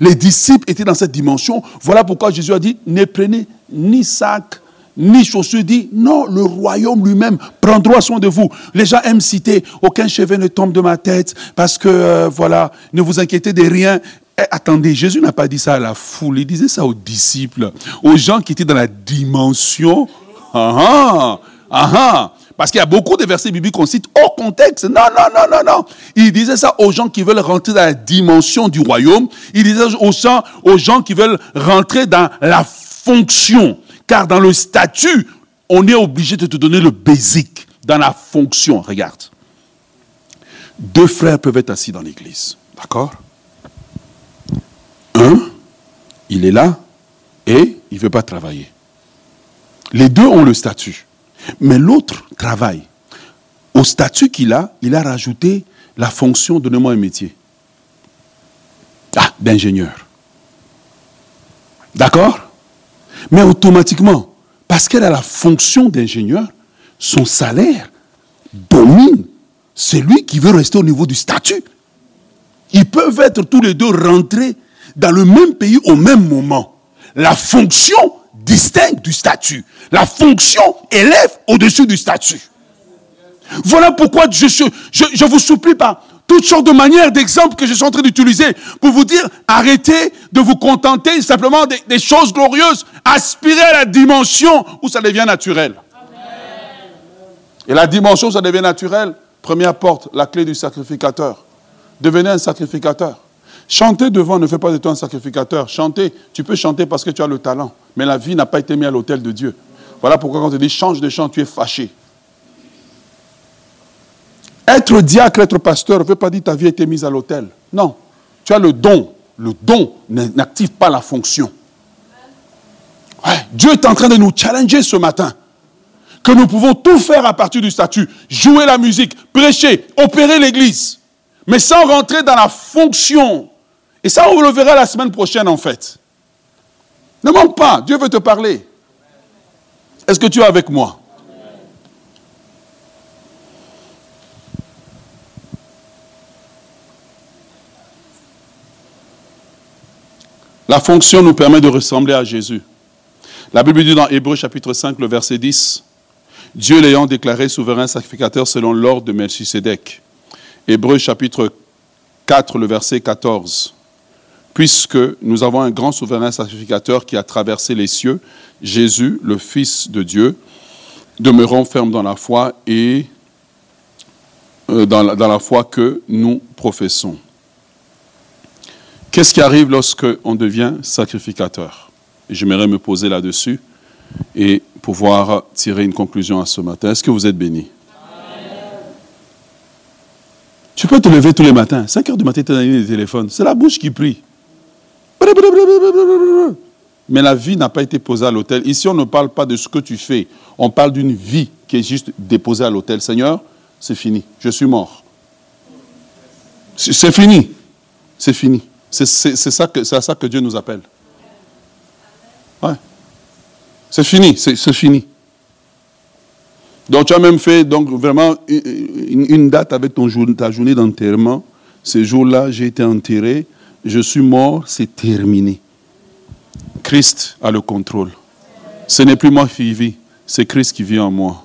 Les disciples étaient dans cette dimension. Voilà pourquoi Jésus a dit, ne prenez ni sac, ni chaussures. Dit, non, le royaume lui-même prendra soin de vous. Les gens aiment citer, aucun cheveu ne tombe de ma tête, parce que, euh, voilà, ne vous inquiétez de rien. Eh, attendez, Jésus n'a pas dit ça à la foule, il disait ça aux disciples, aux gens qui étaient dans la dimension. Ah ah, ah, ah. Parce qu'il y a beaucoup de versets bibliques qu'on cite au contexte. Non, non, non, non, non. Il disait ça aux gens qui veulent rentrer dans la dimension du royaume. Il disait aux gens, aux gens qui veulent rentrer dans la fonction. Car dans le statut, on est obligé de te donner le basic. Dans la fonction, regarde. Deux frères peuvent être assis dans l'église. D'accord? Un, il est là et il ne veut pas travailler. Les deux ont le statut. Mais l'autre travaille. Au statut qu'il a, il a rajouté la fonction donnez-moi un métier. Ah, d'ingénieur. D'accord? Mais automatiquement, parce qu'elle a la fonction d'ingénieur, son salaire domine celui qui veut rester au niveau du statut. Ils peuvent être tous les deux rentrés dans le même pays au même moment. La fonction distingue du statut. La fonction élève au-dessus du statut. Voilà pourquoi je, je, vous supplie par toutes sortes de manières, d'exemples que je suis en train d'utiliser pour vous dire, arrêtez de vous contenter simplement des, choses glorieuses. Aspirez à la dimension où ça devient naturel. Et la dimension où ça devient naturel, première porte, la clé du sacrificateur. Devenez un sacrificateur. Chanter devant ne fait pas de toi un sacrificateur. Chanter, tu peux chanter parce que tu as le talent. Mais la vie n'a pas été mise à l'autel de Dieu. Voilà pourquoi quand on te dit change de chant, tu es fâché. Être diacre, être pasteur ne veut pas dire que ta vie a été mise à l'autel. Non. Tu as le don. Le don n'active pas la fonction. Dieu est en train de nous challenger ce matin. Que nous pouvons tout faire à partir du statut. Jouer la musique, prêcher, opérer l'église. Mais sans rentrer dans la fonction et ça, on le verra la semaine prochaine, en fait. Ne manque pas, Dieu veut te parler. Est-ce que tu es avec moi? La fonction nous permet de ressembler à Jésus. La Bible dit dans Hébreu chapitre 5, le verset 10, Dieu l'ayant déclaré souverain sacrificateur selon l'ordre de Melchisedec. Hébreu chapitre 4, le verset 14 puisque nous avons un grand souverain sacrificateur qui a traversé les cieux, Jésus, le Fils de Dieu, demeurons fermes dans la foi et euh, dans, la, dans la foi que nous professons. Qu'est-ce qui arrive lorsque on devient sacrificateur? J'aimerais me poser là-dessus et pouvoir tirer une conclusion à ce matin. Est-ce que vous êtes bénis? Tu peux te lever tous les matins. 5 heures du matin, tu as des téléphones. C'est la bouche qui prie. Mais la vie n'a pas été posée à l'autel. Ici, on ne parle pas de ce que tu fais. On parle d'une vie qui est juste déposée à l'autel. Seigneur, c'est fini. Je suis mort. C'est fini. C'est fini. C'est à ça que Dieu nous appelle. Ouais. C'est fini. C'est fini. Donc, tu as même fait donc, vraiment une, date avec ton jour, ta journée d'enterrement. Ce jour-là, j'ai été enterré je suis mort, c'est terminé. Christ a le contrôle. Ce n'est plus moi qui vis, c'est Christ qui vit en moi.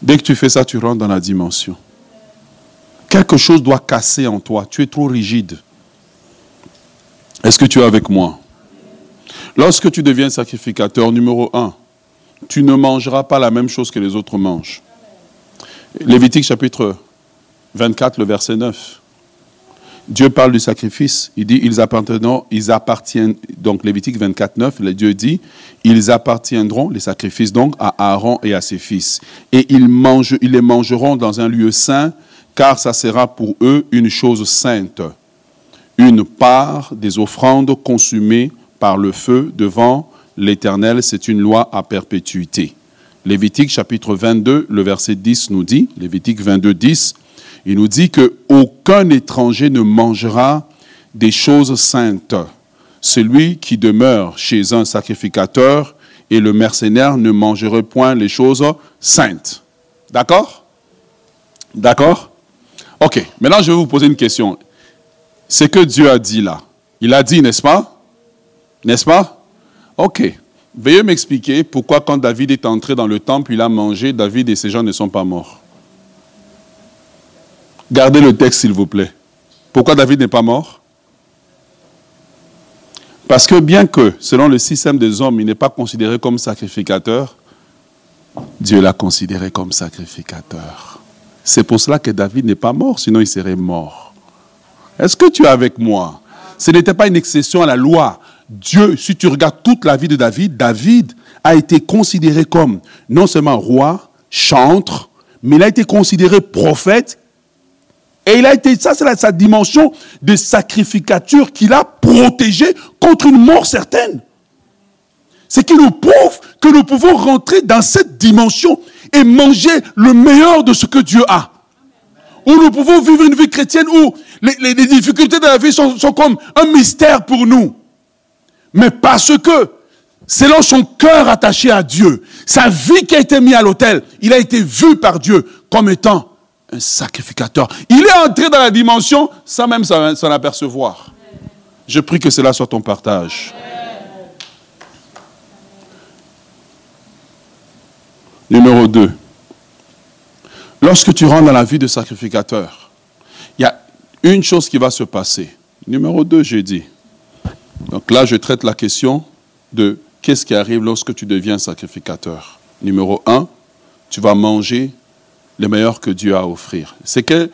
Dès que tu fais ça, tu rentres dans la dimension. Quelque chose doit casser en toi. Tu es trop rigide. Est-ce que tu es avec moi? Lorsque tu deviens sacrificateur numéro un, tu ne mangeras pas la même chose que les autres mangent. Lévitique chapitre 24, le verset 9. Dieu parle du sacrifice. Il dit, ils appartiendront, ils appartiennent, donc Lévitique 24, 9, Dieu dit, ils appartiendront, les sacrifices donc, à Aaron et à ses fils. Et ils, mangent, ils les mangeront dans un lieu saint, car ça sera pour eux une chose sainte. Une part des offrandes consumées par le feu devant l'Éternel, c'est une loi à perpétuité. Lévitique chapitre 22, le verset 10 nous dit, Lévitique 22, 10, il nous dit qu'aucun étranger ne mangera des choses saintes. Celui qui demeure chez un sacrificateur et le mercenaire ne mangerait point les choses saintes. D'accord? D'accord? Ok, maintenant je vais vous poser une question. C'est que Dieu a dit là. Il a dit, n'est-ce pas? N'est-ce pas? Ok. Veuillez m'expliquer pourquoi quand David est entré dans le temple, il a mangé, David et ses gens ne sont pas morts. Gardez le texte, s'il vous plaît. Pourquoi David n'est pas mort? Parce que bien que, selon le système des hommes, il n'est pas considéré comme sacrificateur, Dieu l'a considéré comme sacrificateur. C'est pour cela que David n'est pas mort, sinon il serait mort. Est-ce que tu es avec moi? Ce n'était pas une exception à la loi. Dieu, si tu regardes toute la vie de David, David a été considéré comme non seulement roi, chantre, mais il a été considéré prophète. Et il a été, ça c'est sa dimension de sacrificature qu'il a protégé contre une mort certaine. C'est qu'il nous prouve que nous pouvons rentrer dans cette dimension et manger le meilleur de ce que Dieu a. Où nous pouvons vivre une vie chrétienne où les, difficultés de la vie sont, sont comme un mystère pour nous. Mais parce que, selon son cœur attaché à Dieu, sa vie qui a été mise à l'autel, il a été vu par Dieu comme étant un sacrificateur. Il est entré dans la dimension sans même s'en apercevoir. Je prie que cela soit ton partage. Numéro 2. Lorsque tu rentres dans la vie de sacrificateur, il y a une chose qui va se passer. Numéro 2, j'ai dit. Donc là, je traite la question de qu'est-ce qui arrive lorsque tu deviens sacrificateur. Numéro 1, tu vas manger le meilleur que Dieu a à offrir. C'est que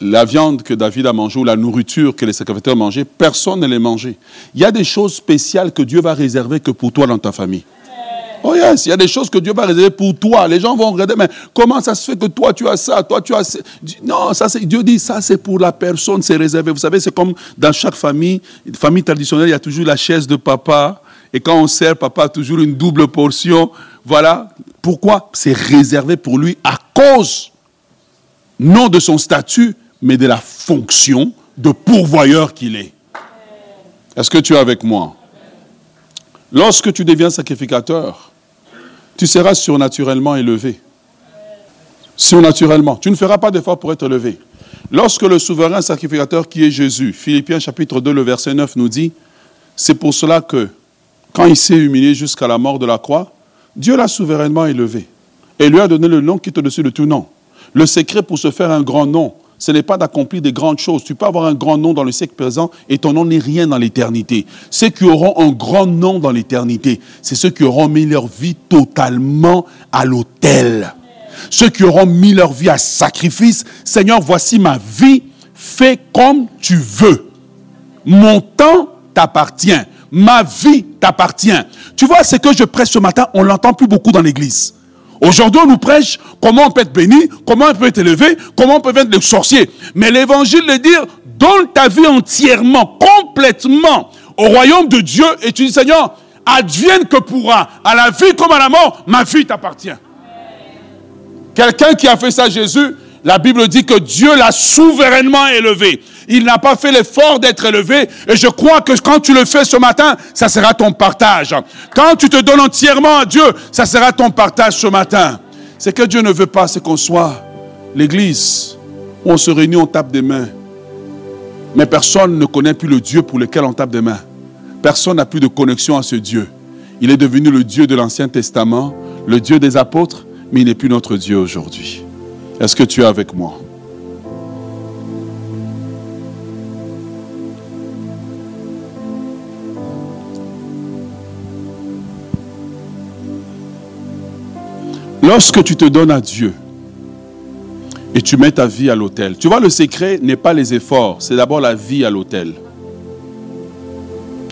la viande que David a mangée ou la nourriture que les sacrificateurs mangeaient, personne ne les mangeait. Il y a des choses spéciales que Dieu va réserver que pour toi dans ta famille. Oh yes, il y a des choses que Dieu va réserver pour toi. Les gens vont regarder, mais comment ça se fait que toi tu as ça, toi tu as Non, ça c'est Dieu dit ça c'est pour la personne, c'est réservé. Vous savez, c'est comme dans chaque famille, famille traditionnelle, il y a toujours la chaise de papa. Et quand on sert, papa toujours une double portion. Voilà. Pourquoi? C'est réservé pour lui à cause, non de son statut, mais de la fonction de pourvoyeur qu'il est. Est-ce que tu es avec moi? Lorsque tu deviens sacrificateur, tu seras surnaturellement élevé. Surnaturellement. Tu ne feras pas d'effort pour être élevé. Lorsque le souverain sacrificateur qui est Jésus, Philippiens chapitre 2, le verset 9 nous dit, c'est pour cela que quand il s'est humilié jusqu'à la mort de la croix, Dieu l'a souverainement élevé et lui a donné le nom qui est au-dessus de tout nom. Le secret pour se faire un grand nom, ce n'est pas d'accomplir des grandes choses. Tu peux avoir un grand nom dans le siècle présent et ton nom n'est rien dans l'éternité. Ceux qui auront un grand nom dans l'éternité, c'est ceux qui auront mis leur vie totalement à l'autel. Ceux qui auront mis leur vie à sacrifice. Seigneur, voici ma vie, fais comme tu veux. Mon temps t'appartient. Ma vie t'appartient. Tu vois, ce que je prêche ce matin, on l'entend plus beaucoup dans l'église. Aujourd'hui, on nous prêche comment on peut être béni, comment on peut être élevé, comment on peut être le sorcier. Mais l'évangile de dire, donne ta vie entièrement, complètement au royaume de Dieu et tu dis, Seigneur, advienne que pourra, à la vie comme à la mort, ma vie t'appartient. Quelqu'un qui a fait ça, Jésus, la Bible dit que Dieu l'a souverainement élevé. Il n'a pas fait l'effort d'être élevé. Et je crois que quand tu le fais ce matin, ça sera ton partage. Quand tu te donnes entièrement à Dieu, ça sera ton partage ce matin. C'est que Dieu ne veut pas, c'est qu'on soit l'église où on se réunit, on tape des mains. Mais personne ne connaît plus le Dieu pour lequel on tape des mains. Personne n'a plus de connexion à ce Dieu. Il est devenu le Dieu de l'Ancien Testament, le Dieu des apôtres, mais il n'est plus notre Dieu aujourd'hui. Est-ce que tu es avec moi? Lorsque tu te donnes à Dieu et tu mets ta vie à l'autel, tu vois, le secret n'est pas les efforts, c'est d'abord la vie à l'autel.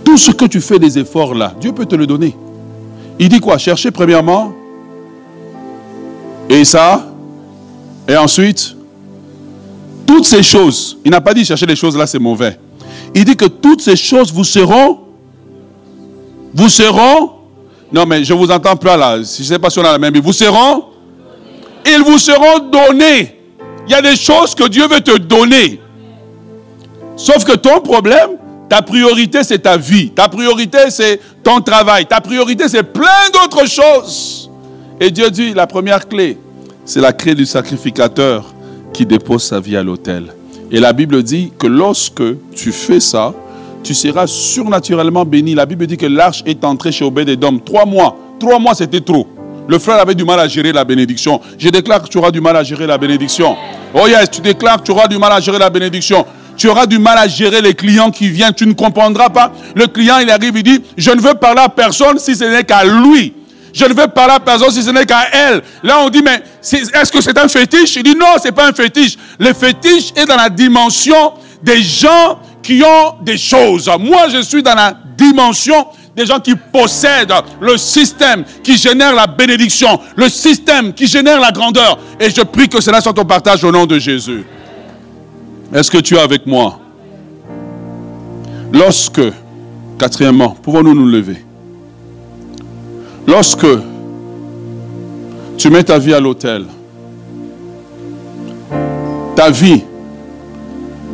Tout ce que tu fais des efforts là, Dieu peut te le donner. Il dit quoi? Chercher premièrement. Et ça Et ensuite Toutes ces choses. Il n'a pas dit chercher les choses là, c'est mauvais. Il dit que toutes ces choses vous seront. Vous seront non, mais je vous entends pas là. Je ne sais pas si on a la même. Ils vous seront? Ils vous seront donnés. Il y a des choses que Dieu veut te donner. Sauf que ton problème, ta priorité, c'est ta vie. Ta priorité, c'est ton travail. Ta priorité, c'est plein d'autres choses. Et Dieu dit, la première clé, c'est la clé du sacrificateur qui dépose sa vie à l'autel. Et la Bible dit que lorsque tu fais ça, tu seras surnaturellement béni. La Bible dit que l'arche est entrée chez Obed-Edom. Trois mois. Trois mois, c'était trop. Le frère avait du mal à gérer la bénédiction. Je déclare que tu auras du mal à gérer la bénédiction. Oh yes, tu déclares que tu auras du mal à gérer la bénédiction. Tu auras du mal à gérer les clients qui viennent. Tu ne comprendras pas. Le client, il arrive, il dit, je ne veux parler à personne si ce n'est qu'à lui. Je ne veux pas la personne si ce n'est qu'à elle. Là, on dit, mais est-ce que c'est un fétiche? Il dit, non, c'est pas un fétiche. Le fétiche est dans la dimension des gens qui ont des choses. Moi, je suis dans la dimension des gens qui possèdent le système qui génère la bénédiction, le système qui génère la grandeur. Et je prie que cela soit ton partage au nom de Jésus. Est-ce que tu es avec moi? Lorsque, quatrièmement, pouvons-nous nous lever? Lorsque tu mets ta vie à l'autel, ta vie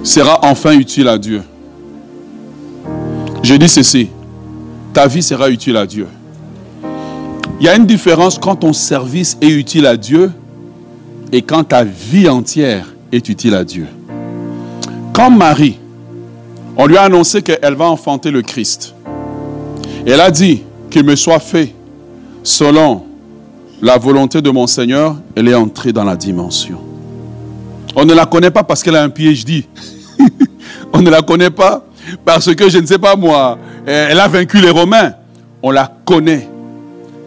sera enfin utile à Dieu. Je dis ceci, ta vie sera utile à Dieu. Il y a une différence quand ton service est utile à Dieu et quand ta vie entière est utile à Dieu. Quand Marie, on lui a annoncé qu'elle va enfanter le Christ, elle a dit qu'il me soit fait selon la volonté de mon Seigneur, elle est entrée dans la dimension. On ne la connaît pas parce qu'elle a un PhD. on ne la connaît pas parce que, je ne sais pas moi, elle a vaincu les Romains. On la connaît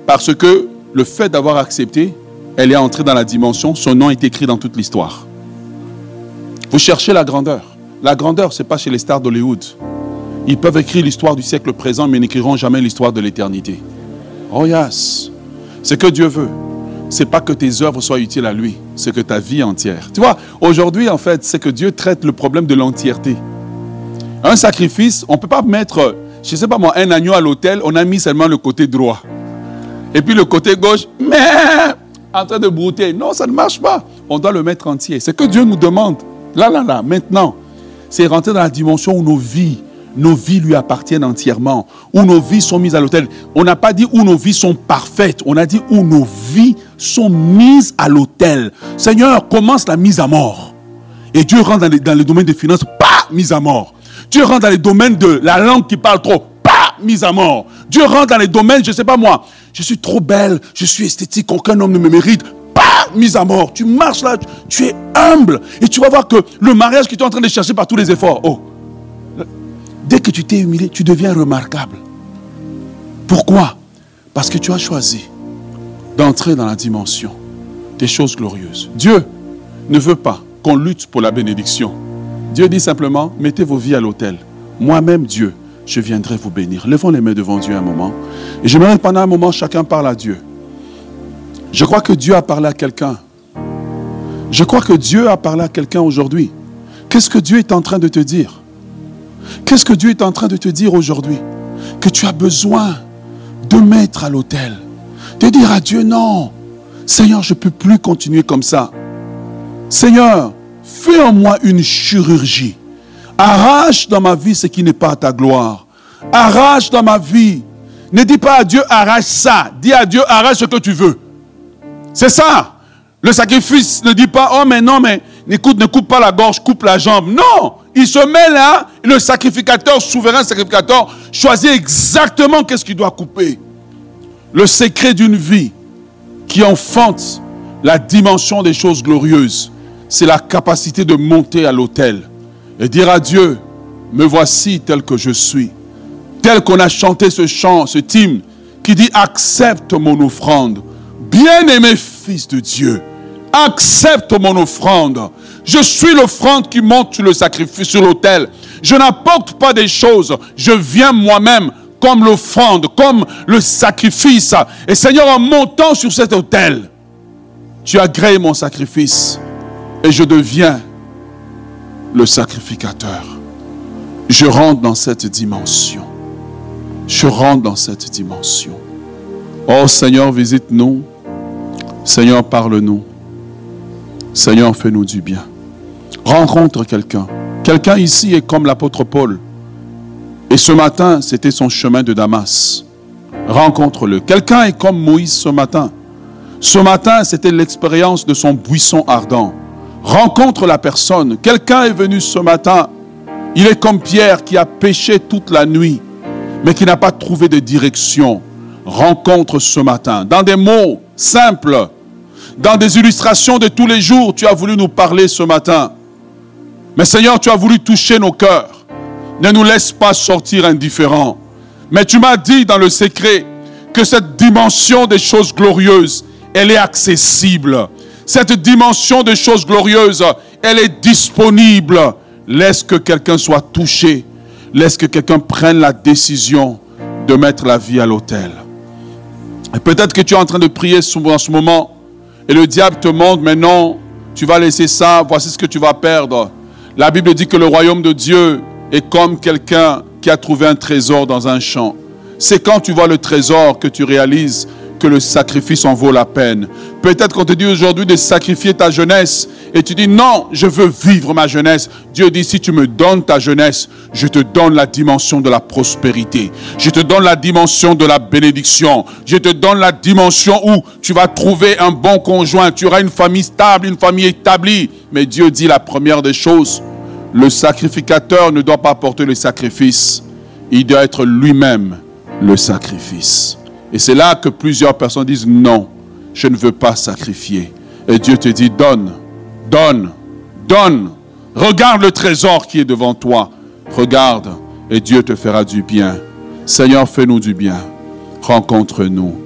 parce que le fait d'avoir accepté, elle est entrée dans la dimension, son nom est écrit dans toute l'histoire. Vous cherchez la grandeur. La grandeur, ce n'est pas chez les stars d'Hollywood. Ils peuvent écrire l'histoire du siècle présent, mais n'écriront jamais l'histoire de l'éternité. Oh yes. Ce que Dieu veut, c'est pas que tes œuvres soient utiles à lui, c'est que ta vie entière. Tu vois, aujourd'hui, en fait, c'est que Dieu traite le problème de l'entièreté. Un sacrifice, on ne peut pas mettre, je ne sais pas moi, un agneau à l'autel, on a mis seulement le côté droit. Et puis le côté gauche, mais en train de brouter. Non, ça ne marche pas. On doit le mettre entier. C'est que Dieu nous demande, là, là, là, maintenant, c'est rentrer dans la dimension où nos vies nos vies lui appartiennent entièrement, où nos vies sont mises à l'autel. On n'a pas dit où nos vies sont parfaites, on a dit où nos vies sont mises à l'autel. Seigneur, commence la mise à mort. Et Dieu rentre dans les, dans domaines des finances, pas mise à mort. Dieu rentre dans les domaines de la langue qui parle trop, pas mise à mort. Dieu rentre dans les domaines, je ne sais pas moi, je suis trop belle, je suis esthétique, aucun homme ne me mérite, pas mise à mort. Tu marches là, tu es humble, et tu vas voir que le mariage que tu es en train de chercher par tous les efforts, oh, Dès que tu t'es humilié, tu deviens remarquable. Pourquoi? Parce que tu as choisi d'entrer dans la dimension des choses glorieuses. Dieu ne veut pas qu'on lutte pour la bénédiction. Dieu dit simplement, mettez vos vies à l'autel. Moi-même, Dieu, je viendrai vous bénir. Levons les mains devant Dieu un moment. Et j'aimerais pendant un moment, chacun parle à Dieu. Je crois que Dieu a parlé à quelqu'un. Je crois que Dieu a parlé à quelqu'un aujourd'hui. Qu'est-ce que Dieu est en train de te dire? Qu'est-ce que Dieu est en train de te dire aujourd'hui? Que tu as besoin de mettre à l'autel. De dire à Dieu, non, Seigneur, je ne peux plus continuer comme ça. Seigneur, fais en moi une chirurgie. Arrache dans ma vie ce qui n'est pas à ta gloire. Arrache dans ma vie. Ne dis pas à Dieu, arrache ça. Dis à Dieu, arrache ce que tu veux. C'est ça. Le sacrifice ne dit pas, oh mais non, mais écoute, ne coupe pas la gorge, coupe la jambe. Non, il se met là, le sacrificateur, souverain sacrificateur, choisit exactement qu'est-ce qu'il doit couper. Le secret d'une vie qui enfante la dimension des choses glorieuses, c'est la capacité de monter à l'autel et dire à Dieu, me voici tel que je suis. Tel qu'on a chanté ce chant, ce hymne, qui dit, accepte mon offrande. Bien-aimé fils de Dieu, accepte mon offrande. Je suis l'offrande qui monte sur le sacrifice, sur l'autel. Je n'apporte pas des choses. Je viens moi-même comme l'offrande, comme le sacrifice. Et Seigneur, en montant sur cet autel, tu agrées mon sacrifice et je deviens le sacrificateur. Je rentre dans cette dimension. Je rentre dans cette dimension. Oh Seigneur, visite-nous. Seigneur, parle-nous. Seigneur, fais-nous du bien. Rencontre quelqu'un. Quelqu'un ici est comme l'apôtre Paul. Et ce matin, c'était son chemin de Damas. Rencontre-le. Quelqu'un est comme Moïse ce matin. Ce matin, c'était l'expérience de son buisson ardent. Rencontre la personne. Quelqu'un est venu ce matin. Il est comme Pierre qui a péché toute la nuit, mais qui n'a pas trouvé de direction. Rencontre ce matin. Dans des mots simples, dans des illustrations de tous les jours, tu as voulu nous parler ce matin. Mais Seigneur, tu as voulu toucher nos cœurs. Ne nous laisse pas sortir indifférents. Mais tu m'as dit dans le secret que cette dimension des choses glorieuses, elle est accessible. Cette dimension des choses glorieuses, elle est disponible. Laisse que quelqu'un soit touché. Laisse que quelqu'un prenne la décision de mettre la vie à l'autel. Peut-être que tu es en train de prier en ce moment et le diable te montre, mais non, tu vas laisser ça, voici ce que tu vas perdre. La Bible dit que le royaume de Dieu est comme quelqu'un qui a trouvé un trésor dans un champ. C'est quand tu vois le trésor que tu réalises que le sacrifice en vaut la peine. Peut-être qu'on te dit aujourd'hui de sacrifier ta jeunesse et tu dis non, je veux vivre ma jeunesse. Dieu dit si tu me donnes ta jeunesse, je te donne la dimension de la prospérité. Je te donne la dimension de la bénédiction. Je te donne la dimension où tu vas trouver un bon conjoint. Tu auras une famille stable, une famille établie. Mais Dieu dit la première des choses, le sacrificateur ne doit pas porter le sacrifice. Il doit être lui-même le sacrifice. Et c'est là que plusieurs personnes disent non, je ne veux pas sacrifier. Et Dieu te dit donne, donne, donne. Regarde le trésor qui est devant toi. Regarde et Dieu te fera du bien. Seigneur, fais-nous du bien. Rencontre-nous.